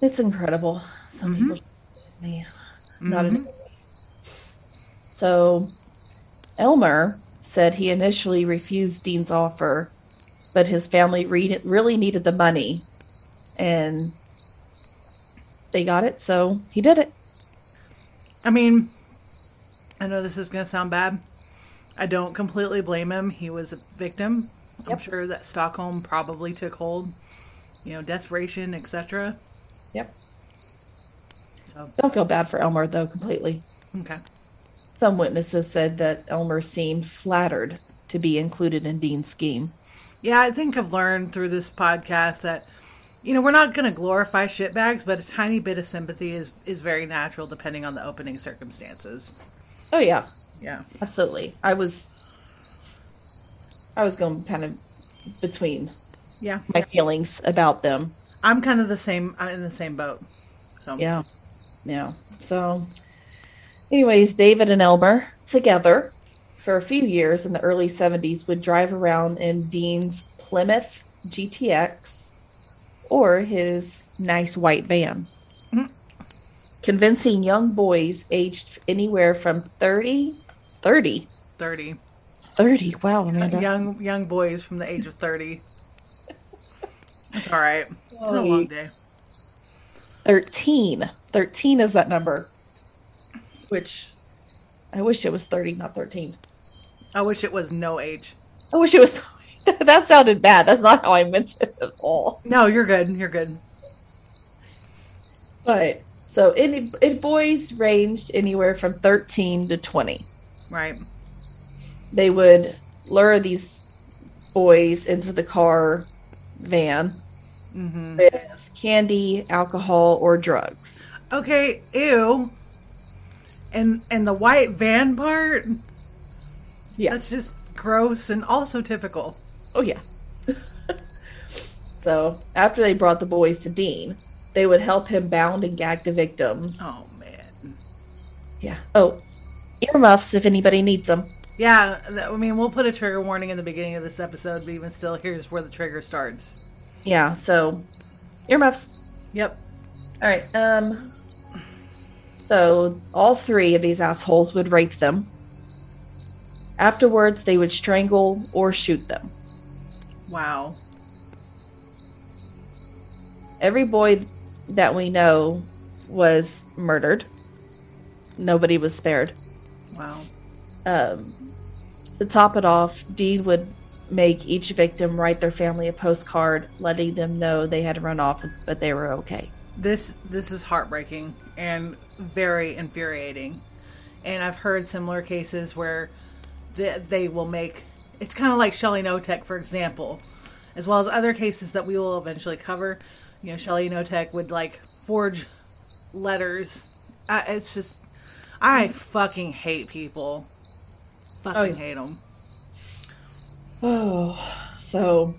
it's incredible. Some mm-hmm. people me. Not mm-hmm. an So Elmer said he initially refused Dean's offer, but his family re- really needed the money and they got it, so he did it. i mean i know this is going to sound bad i don't completely blame him he was a victim i'm sure that stockholm probably took hold you know desperation etc Yep. so Don't feel bad for Elmer though completely. okay Some witnesses said that Elmer seemed flattered to be included in Dean's scheme. Yeah, I think I've learned through this podcast that you know we're not going to glorify shitbags, but a tiny bit of sympathy is is very natural depending on the opening circumstances. Oh yeah, Yeah, absolutely. I was I was going kind of between yeah. my feelings about them. I'm kind of the same. I'm in the same boat. So Yeah. Yeah. So anyways, David and Elmer together for a few years in the early 70s would drive around in Dean's Plymouth GTX or his nice white van. Mm-hmm. Convincing young boys aged anywhere from 30 30 thirty 30 wow Amanda. young young boys from the age of thirty. It's all right. It's been a long day. 13 13 is that number which i wish it was 30 not 13 I wish it was no age. i wish it was that sounded bad that's not how i meant it at all No, you're good. You're good. but so it, it boys ranged anywhere from 13 to 20 Right. they would lure these boys into the car van Mm-hmm. with candy alcohol or drugs Okay. Ew. And and the white van part. Yeah That's just gross and also typical. Oh yeah. so after they brought the boys to Dean, they would help him bound and gag the victims. Oh man. Yeah. Oh, earmuffs if anybody needs them. Yeah, I mean, we'll put a trigger warning in the beginning of this episode, but even still, here's where the trigger starts. Yeah. So earmuffs. Yep. All right. Um. So all three of these assholes would rape them. Afterwards, they would strangle or shoot them. Wow. Every boy that we know was murdered. Nobody was spared. Wow. um, to top it off, Dean would make each victim write their family a postcard letting them know they had run off, but they were okay. This this is heartbreaking and very infuriating. And I've heard similar cases where they, they will make it's kind of like Shelly Knotek, for example, as well as other cases that we will eventually cover. You know, Shelly Knotek would like forge letters I, it's just, I fucking hate people. Fucking Oh, yeah. hate them. Oh, so,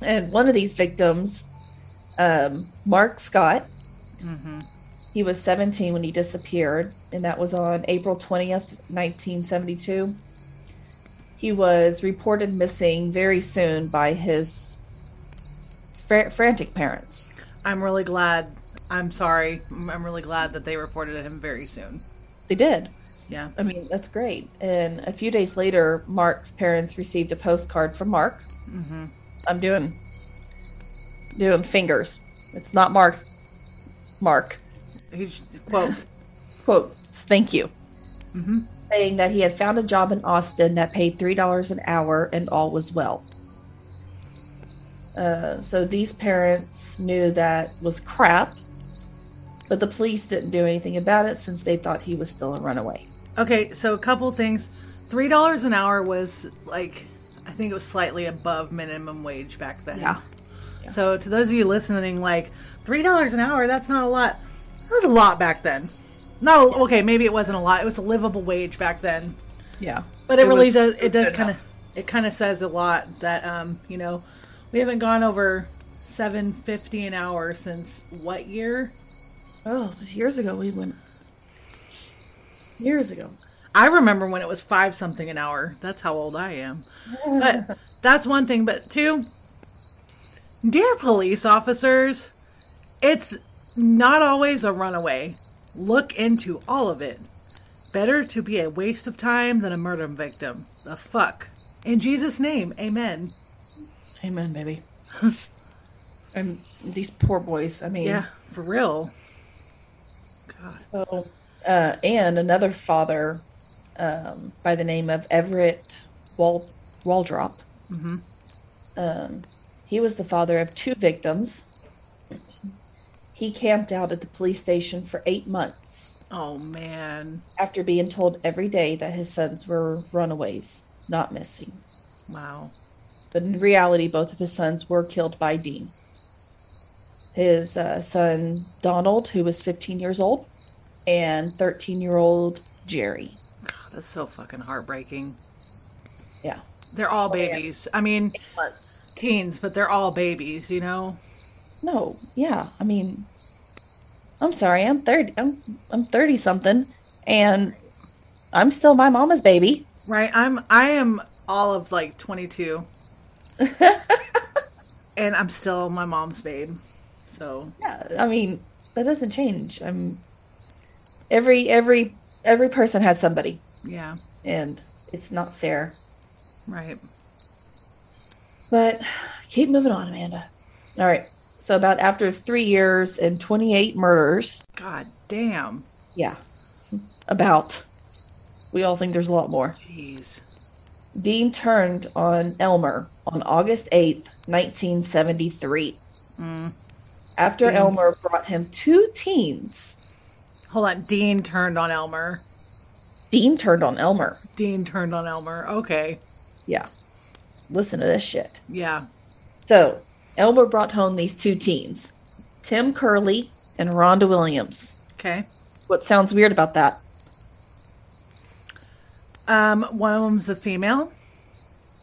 and one of these victims, um, Mark Scott, he was 17 when he disappeared, and that was on April 20th, 1972. He was reported missing very soon by his fr- frantic parents. I'm really glad. I'm sorry. I'm really glad that they reported him very soon. They did. Yeah. I mean, that's great. And a few days later, Mark's parents received a postcard from Mark. Mm-hmm. I'm doing doing fingers. It's not Mark. Mark. He's quote. Quote, thank you. Saying that he had found a job in Austin that paid $3 an hour and all was well. Uh, so these parents knew that was crap, but the police didn't do anything about it since they thought he was still a runaway. Okay, so a couple things. Three dollars an hour was like, I think it was slightly above minimum wage back then. Yeah. So to those of you listening, like three dollars an hour—that's not a lot. That was a lot back then. Not a, okay. Maybe it wasn't a lot. It was a livable wage back then. Yeah. But it, really was- does. it It does kind of. It kind of says a lot that um you know we haven't gone over seven fifty an hour since what year? Oh, it was years ago we went. Years ago. I remember when it was five something an hour. That's how old I am. But that's one thing. But two, dear police officers, it's not always a runaway. Look into all of it. Better to be a waste of time than a murder victim. The fuck. In Jesus' name, amen. Amen, baby. and these poor boys. I mean, Yeah, for real. God. So, uh, and another father um, by the name of Everett Wal- Waldrop. Um, he was the father of two victims. He camped out at the police station for eight months Oh, man. after being told every day that his sons were runaways, not missing. Wow. But in reality, both of his sons were killed by Dean. His uh, son, Donald, who was 15 years old, and 13 year old Jerry. God, that's so fucking heartbreaking. Yeah. They're all Oh, yeah. babies. I mean, teens, but they're all babies, you know? No, yeah. I mean, I'm sorry. I'm 30. I'm, I'm 30 something, and I'm still my mama's baby. Right. I'm I am all of like 22. and I'm still my mom's babe. So, Yeah. I mean, that doesn't change. I'm every every every person has somebody, yeah. and it's not fair. Right. But keep moving on, Amanda. All right. So about after three years and 28 murders, God damn. yeah, about. We all think there's a lot more. Jeez. Dean turned on Elmer on August 8th, 1973. Mm. After Dean. Elmer brought him two teens, Hold on. Dean turned on Elmer. Dean turned on Elmer. Dean turned on Elmer. Okay. Yeah. Listen to this shit. Yeah. So, Elmer brought home these two teens Tim Kerley and Rhonda Williams. Okay. What sounds weird about that? Um one of them's a female.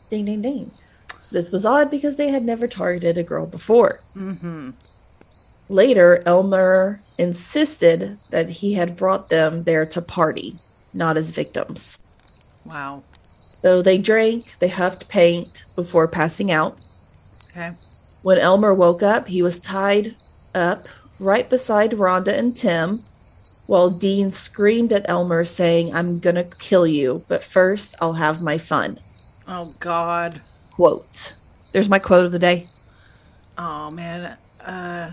Ding, ding, ding. This was odd because they had never targeted a girl before. Mhm. Later, Elmer insisted that he had brought them there to party, not as victims. Wow. So they drank, they huffed paint before passing out. Okay. When Elmer woke up, he was tied up right beside Rhonda and Tim, while Dean screamed at Elmer, saying, I'm gonna kill you, but first I'll have my fun. Oh god. Quote. There's my quote of the day. Oh man. Uh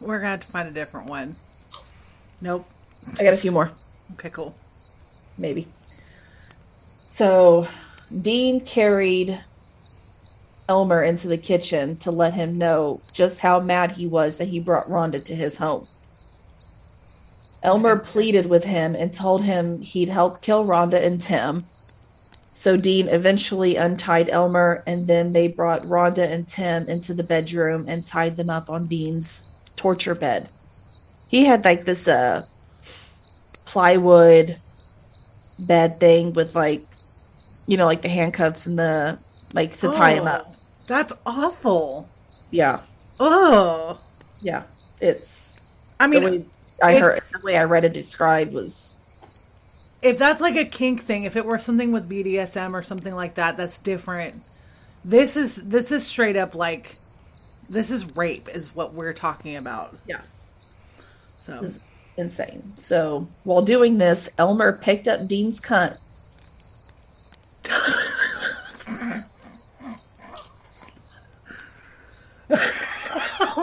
we're gonna have to find a different one. Nope. I got a few more. Okay, cool. maybe. So Dean carried Elmer into the kitchen to let him know just how mad he was that he brought Rhonda to his home. Elmer pleaded with him and told him he'd help kill Rhonda and Tim. So Dean eventually untied Elmer and then they brought Rhonda and Tim into the bedroom and tied them up on Dean's torture bed. He had like this uh plywood bed thing with like, you know, like the handcuffs and the like to tie him up. That's awful. Yeah, Oh, yeah. It's I mean, I if- heard the way I read it described was if that's like a kink thing, if it were something with BDSM or something like that, that's different. This is this is straight up like this is rape is what we're talking about. yeah So insane. So while doing this, Elmer picked up Dean's cunt.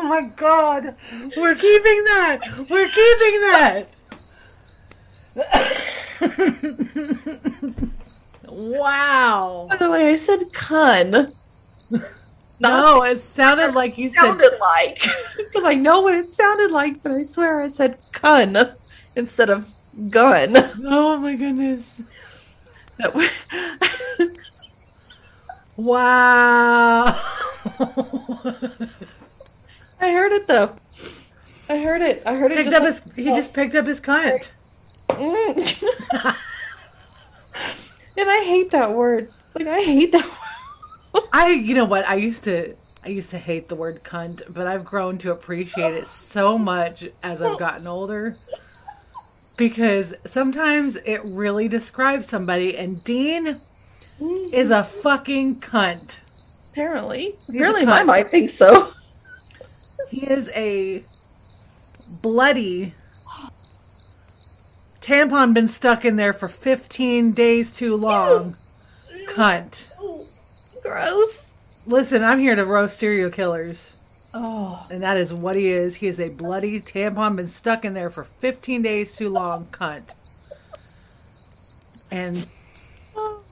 Oh my god. We're keeping that. We're keeping that. wow. By the way, I said cun. No, it sounded like you said sounded like because I know what it sounded like, but I swear I said cun instead of gun. Oh my goodness. That w- Wow. I heard it though. I heard it. I heard it. picked just up his he just picked up his cunt. Mm. and I hate that word. Like I hate that word. I you know what? I used to I used to hate the word cunt, but I've grown to appreciate it so much as I've gotten older. Because sometimes it really describes somebody and Dean is a fucking cunt. Apparently, a apparently, my mind thinks so. He is a bloody tampon been stuck in there for 15 days too long. Cunt. Gross. Listen, I'm here to roast serial killers. Oh, And that is what he is. He is a bloody tampon been stuck in there for 15 days too long, cunt. And oh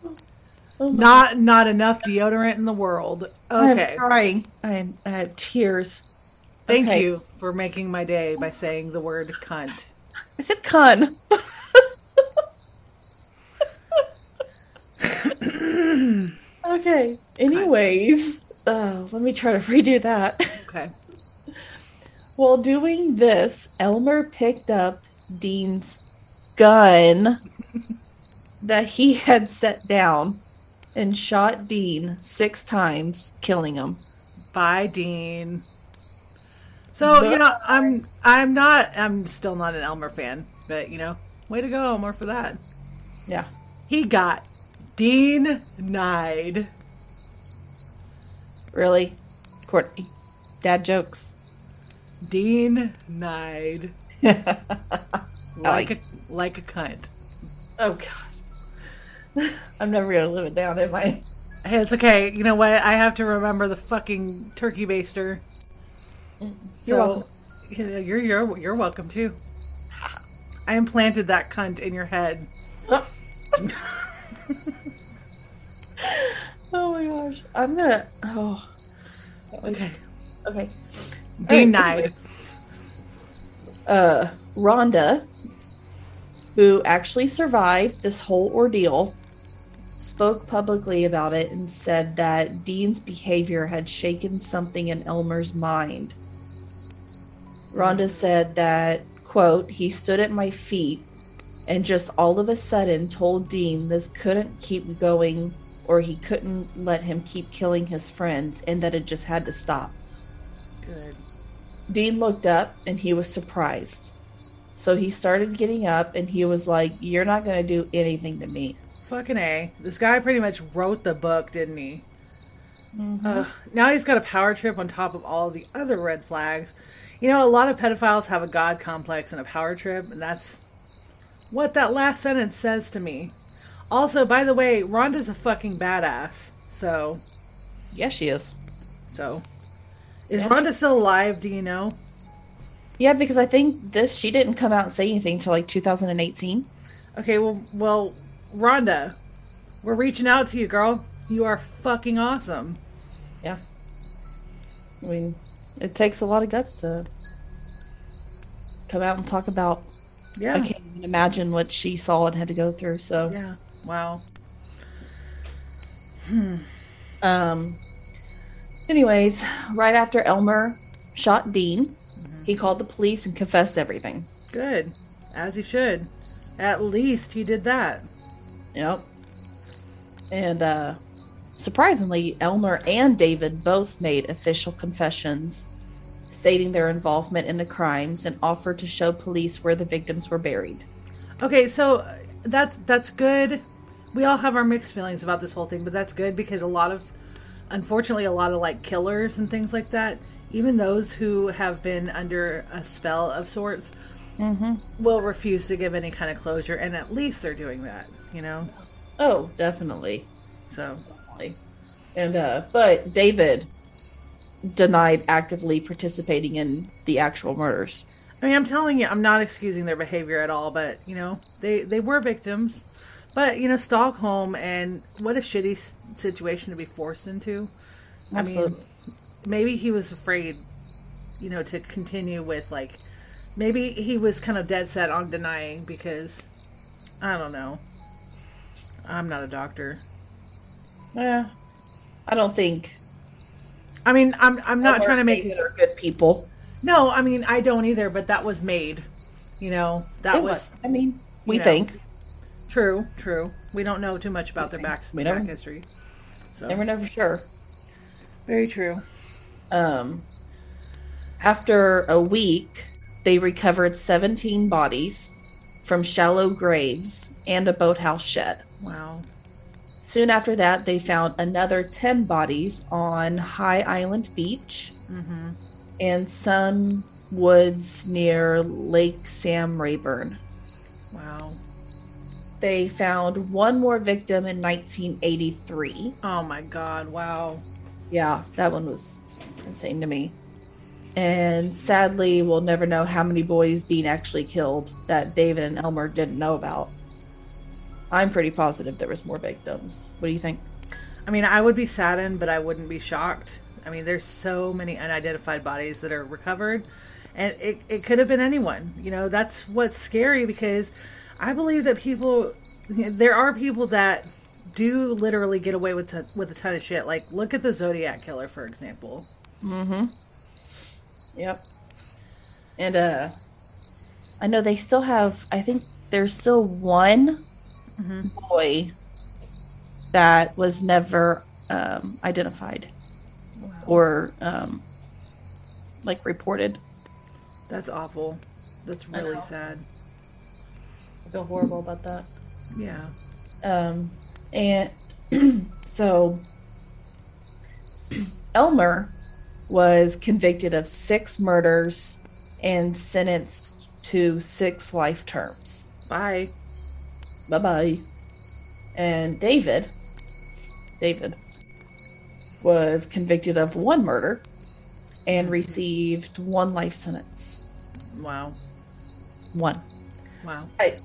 not not enough deodorant in the world. Okay. I'm crying. I have tears. Thank okay. you for making my day by saying the word cunt. I said cun. okay. Anyways, uh, let me try to redo that. Okay. While doing this, Elmer picked up Dean's gun that he had set down and shot Dean six times, killing him. Bye, Dean. So, you know, I'm I'm not I'm still not an Elmer fan, but you know, way to go, Elmer, for that. Yeah. He got Dean Nide. Really? Courtney. Dad jokes. Dean Nide. Like a like a cunt. Oh god. I'm never going to live it down, am I? Hey, it's okay. You know what? I have to remember the fucking turkey baster. You're welcome. You know, you're you're you're welcome too. I implanted that cunt in your head. Oh my gosh. I'm to. Oh. Okay. Okay. Right, uh, Rhonda, who actually survived this whole ordeal, spoke publicly about it and said that Dean's behavior had shaken something in Elmer's mind. Rhonda said that, quote, he stood at my feet and just all of a sudden told Dean this couldn't keep going or he couldn't let him keep killing his friends and that it just had to stop. Good. Dean looked up and he was surprised. So he started getting up and he was like, You're not going to do anything to me. Fucking A. This guy pretty much wrote the book, didn't he? Mm-hmm. Ugh. now he's got a power trip on top of all the other red flags. You know, a lot of pedophiles have a god complex and a power trip, and that's what that last sentence says to me. Also, by the way, Rhonda's a fucking badass. So, Yes, she is. so. Is Yeah. Rhonda still alive? Do you know? Yeah, because I think this, she didn't come out and say anything until like 2018. Okay, well, well, Rhonda, we're reaching out to you, girl. You are fucking awesome. Yeah. I mean, it takes a lot of guts to come out and talk about. Yeah. I can't even imagine what she saw and had to go through. So, Yeah. Wow. Hmm. Um. Anyways, right after Elmer shot Dean, he called the police and confessed everything. Good. As he should. At least he did that. Yep. And uh surprisingly, Elmer and David both made official confessions stating their involvement in the crimes and offered to show police where the victims were buried. Okay, so uh, that's that's good. We all have our mixed feelings about this whole thing, but that's good because a lot of unfortunately a lot of like killers and things like that, even those who have been under a spell of sorts will refuse to give any kind of closure and at least they're doing that, you know? Oh, definitely. So. And uh but David denied actively participating in the actual murders. I mean, I'm telling you, I'm not excusing their behavior at all, but you know, they they were victims. But you know, Stockholm and what a shitty situation to be forced into. I Absolutely. mean, maybe he was afraid, you know, to continue with like, maybe he was kind of dead set on denying because, I don't know. I'm not a doctor. Yeah. I don't think I mean, I'm I'm not trying to make are good people. No, I mean I don't either. But that was made. You know, that It was I mean, we know. think. True, true. We don't know too much about their back, We back history. So Never know for sure. very true. Um, after a week, they recovered 17 bodies from shallow graves and a boathouse shed. Wow. Soon after that, they found another 10 bodies on High Island Beach Mm-hmm. and some woods near Lake Sam Rayburn. Wow. They found one more victim in 1983. Oh my God. Wow. Yeah, that one was insane to me. And sadly, we'll never know how many boys Dean actually killed that David and Elmer didn't know about. I'm pretty positive there was more victims. What do you think? I mean, I would be saddened, but I wouldn't be shocked. I mean, there's so many unidentified bodies that are recovered, and it, it could have been anyone. You know, that's what's scary because I believe that people, there are people that do literally get away with t- with a ton of shit. Like, look at the Zodiac killer, for example. Mm hmm. Yep. And uh I know they still have I think there's still one boy that was never um identified or um like reported. That's awful. That's really know. sad. I feel horrible about that. Yeah. Um, and so Elmer was convicted of six murders and sentenced to six life terms. Bye. Bye bye. And David, David, was convicted of one murder and received one life sentence. Wow. One. Wow. I,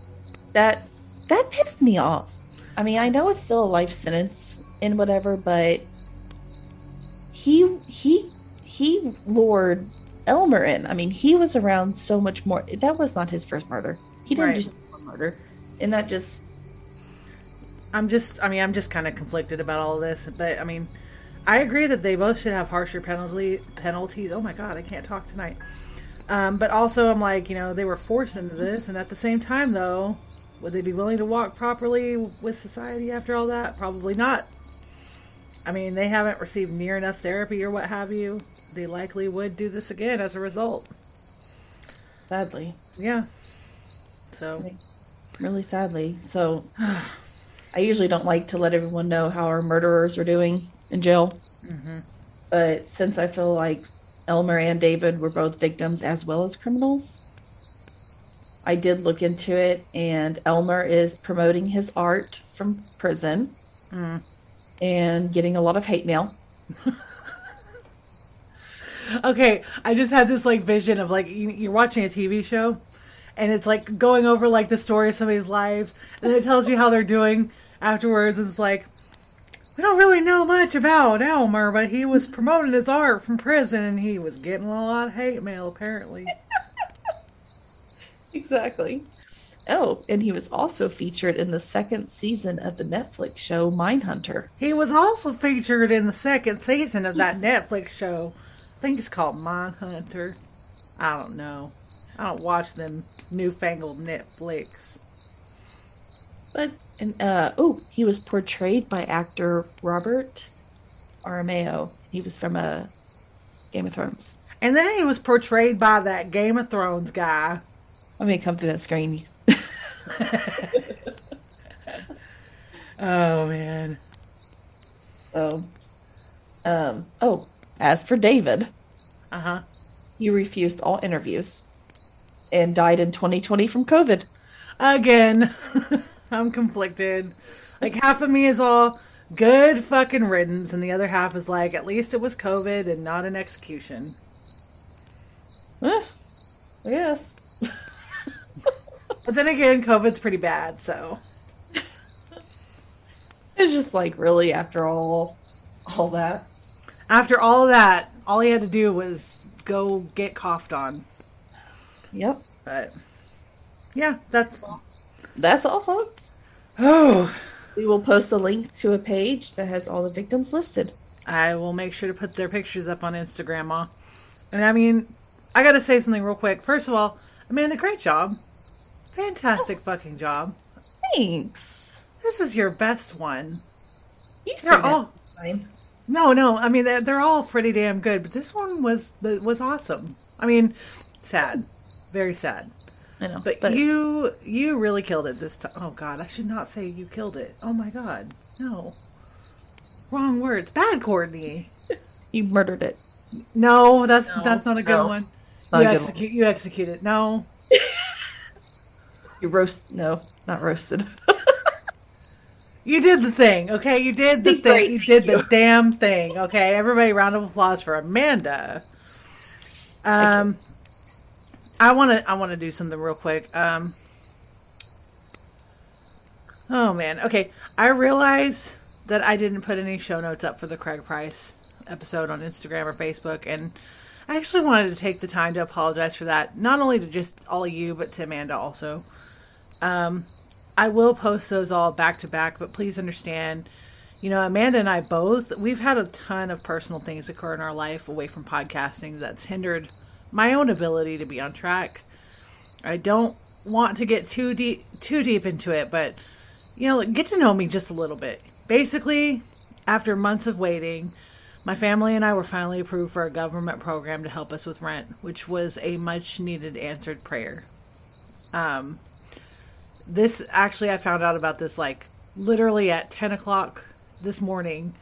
that that pissed me off. I mean, I know it's still a life sentence and whatever, but he he he lured Elmer in. I mean, he was around so much more. That was not his first murder. He didn't Right. just murder, and that just I'm just, I mean, I'm just kind of conflicted about all of this, but I mean, I agree that they both should have harsher penalty penalties. Oh my god, I can't talk tonight. Um, but also, I'm like, you know, they were forced into this, and at the same time, though, would they be willing to walk properly with society after all that? Probably not. I mean, they haven't received near enough therapy or what have you. They likely would do this again as a result. sadly, Yeah. So, really sadly. So, I usually don't like to let everyone know how our murderers are doing in jail, mm-hmm. but since I feel like Elmer and David were both victims as well as criminals. I did look into it, and Elmer is promoting his art from prison mm. and getting a lot of hate mail. Okay, I just had this like vision of like you- you're watching a TV show, and it's like going over like the story of somebody's lives, and it tells you how they're doing afterwards. And it's like we don't really know much about Elmer, but he was promoting his art from prison, and he was getting a lot of hate mail apparently. Exactly. Oh, and he was also featured in the second season of the Netflix show Mindhunter. He was also featured in the second season of that Netflix show. I think it's called Mindhunter. I don't know. I don't watch them newfangled Netflix. But and uh oh, he was portrayed by actor Robert Aramayo. He was from uh, Game of Thrones. And then he was portrayed by that Game of Thrones guy. Let me come through that screen. Oh man. So, um, oh, as for David, Uh huh. he refused all interviews and died in 2020 from COVID. Again, I'm conflicted. Like half of me is all good fucking riddance, and the other half is like, at least it was COVID and not an execution. Eh, I guess. But then again, COVID's pretty bad, so It's just like really after all, all that. after all that, all he had to do was go get coughed on. Yep, But yeah, that's that's all, folks. oh. We will post a link to a page that has all the victims listed. I will make sure to put their pictures up on Instagram, Ma. And I mean, I gotta say something real quick. First of all, Amanda, great job. Fantastic fucking job. Thanks. This is your best one. You said all fine. no, no. I mean, they're, they're all pretty damn good, but this one was was awesome. I mean, sad, very sad. I know, But, you you really killed it this time. Oh God, I should not say you killed it. Oh my God, no. Wrong words. Bad, Courtney. you murdered it. No, that's No, that's not a good no. one. Not you execute. You execute it. No. You roast? No, not roasted. You did the thing, okay? You did the Be thing. great, You did the damn thing, okay? Everybody, round of applause for Amanda. Um, I want to. I want to do something real quick. Um. Oh man. Okay, I realize that I didn't put any show notes up for the Craig Price episode on Instagram or Facebook, and I actually wanted to take the time to apologize for that. Not only to just all of you, but to Amanda also. Um, I will post those all back to back, but please understand, you know, Amanda and I both, we've had a ton of personal things occur in our life away from podcasting that's hindered my own ability to be on track. I don't want to get too deep too deep into it, but you know, get to know me just a little bit. Basically, after months of waiting, my family and I were finally approved for a government program to help us with rent, which was a much needed answered prayer. Um, this actually, I found out about this like literally at 10 o'clock this morning,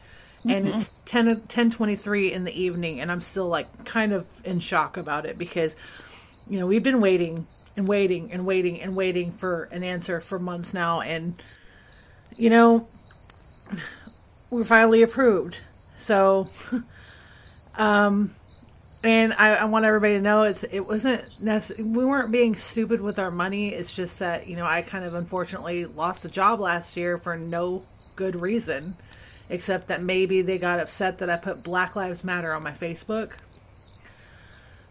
and it's 10 10:23 in the evening, and I'm still like kind of in shock about it because you know we've been waiting and waiting and waiting and waiting for an answer for months now, and you know we're finally approved. So, um, and I, I want everybody to know it's it wasn't necess- we weren't being stupid with our money. It's just that you know I kind of unfortunately lost a job last year for no good reason, except that maybe they got upset that I put Black Lives Matter on my Facebook.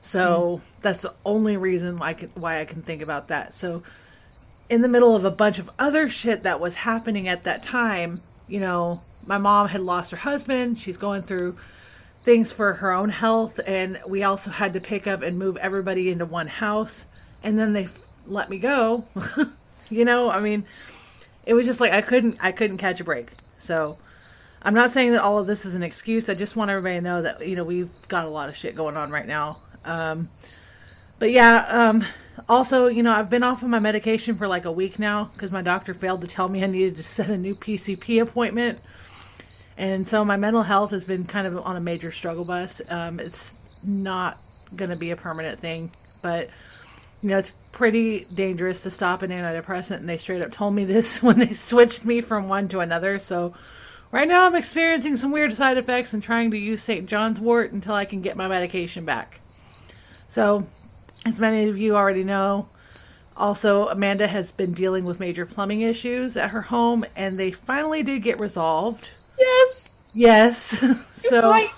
So mm-hmm. that's the only reason I can, why I can think about that. So in the middle of a bunch of other shit that was happening at that time, you know, my mom had lost her husband. She's going through things for her own health, and we also had to pick up and move everybody into one house. And then they f- let me go. you know, I mean, it was just like I couldn't, I couldn't catch a break. So I'm not saying that all of this is an excuse. I just want everybody to know that you know we've got a lot of shit going on right now. Um, but yeah, um, also, you know, I've been off of my medication for like a week now because my doctor failed to tell me I needed to set a new PCP appointment. And so my mental health has been kind of on a major struggle bus. Um, it's not going to be a permanent thing, but you know, it's pretty dangerous to stop an antidepressant. And they straight up told me this when they switched me from one to another. So right now I'm experiencing some weird side effects and trying to use St. John's wort until I can get my medication back. So, as many of you already know, also Amanda has been dealing with major plumbing issues at her home, and they finally did get resolved. Yes. Yes. so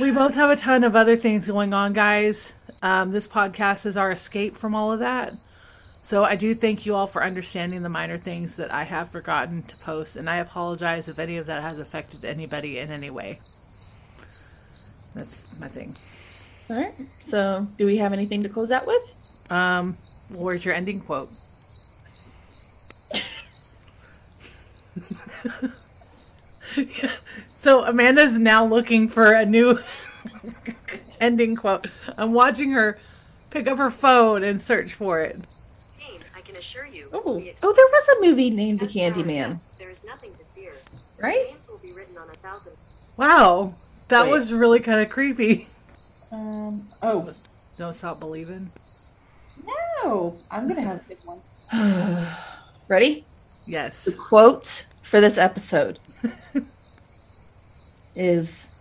we both have a ton of other things going on, guys. Um, this podcast is our escape from all of that. So I do thank you all for understanding the minor things that I have forgotten to post, and I apologize if any of that has affected anybody in any way. That's my thing. All right. So, do we have anything to close out with? Um, where's your ending quote? So Amanda's now looking for a new ending quote. I'm watching her pick up her phone and search for it. I can. Oh, oh, there was a movie named The Candyman, There is nothing to fear. right? Will be written on a thousand. Wow, that Wait. was really kind of creepy. Um. Oh Don't stop believing. no, I'm gonna have a good one. Ready? Yes. The quote for this episode is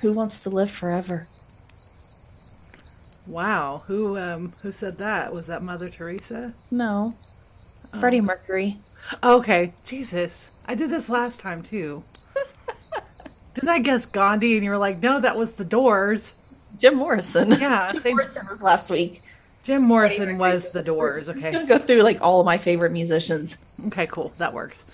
Who wants to live forever? Wow. Who um who said that? Was that Mother Teresa? No. Freddie Mercury. Okay. Jesus. I did this last time too. Didn't I guess Gandhi and you were like, no, that was the doors. Jim Morrison. Yeah, Jim same- Morrison was last week. Jim Morrison was the doors. We're just Okay. gonna go through like all of my favorite musicians. Okay, cool. That works.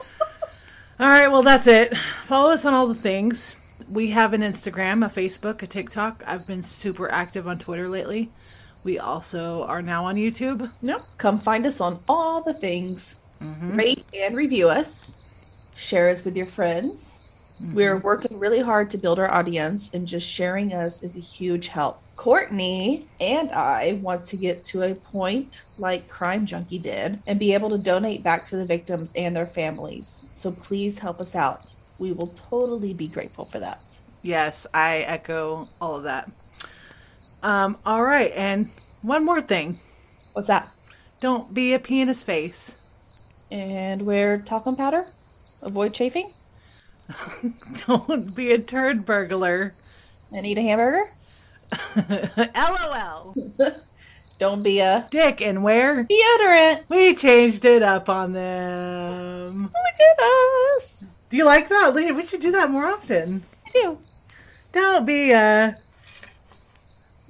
all right, well, that's it. Follow us on all the things. We have an Instagram, a Facebook, a TikTok. I've been super active on Twitter lately. We also are now on YouTube. No, come find us on all the things. Mm-hmm. Rate and review us. Share us with your friends. Mm-hmm. We're working really hard to build our audience, and just sharing us is a huge help. Courtney and I want to get to a point like Crime Junkie did and be able to donate back to the victims and their families. So please help us out. We will totally be grateful for that. Yes, I echo all of that. Um, all right, and one more thing. What's that? Don't be a pianist face. And wear talcum powder? Avoid chafing? Don't be a turd burglar. And eat a hamburger? LOL. Don't be a Dick and where? deodorant. We changed it up on them. Look at us. Do you like that? We should do that more often. I do. Don't be a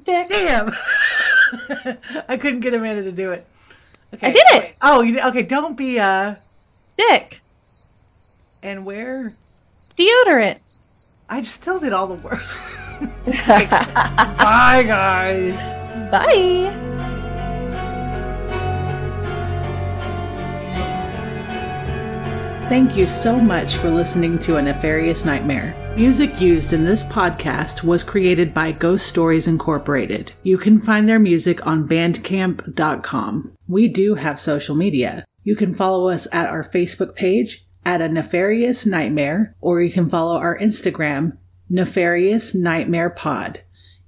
Dick. damn. I couldn't get Amanda to do it. Okay. I did it. Oh, you okay. Don't be a Dick. and where? Deodorant. I still did all the work. Bye, guys. Bye. Thank you so much for listening to A Nefarious Nightmare. Music used in this podcast was created by Ghost Stories Incorporated. You can find their music on bandcamp.com. We do have social media. You can follow us at our Facebook page at A Nefarious Nightmare, or you can follow our Instagram, Nefarious Nightmare Pod.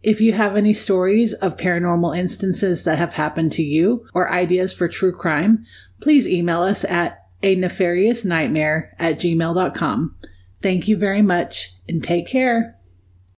If you have any stories of paranormal instances that have happened to you or ideas for true crime, please email us at a nefarious nightmare at gmail.com. Thank you very much and take care.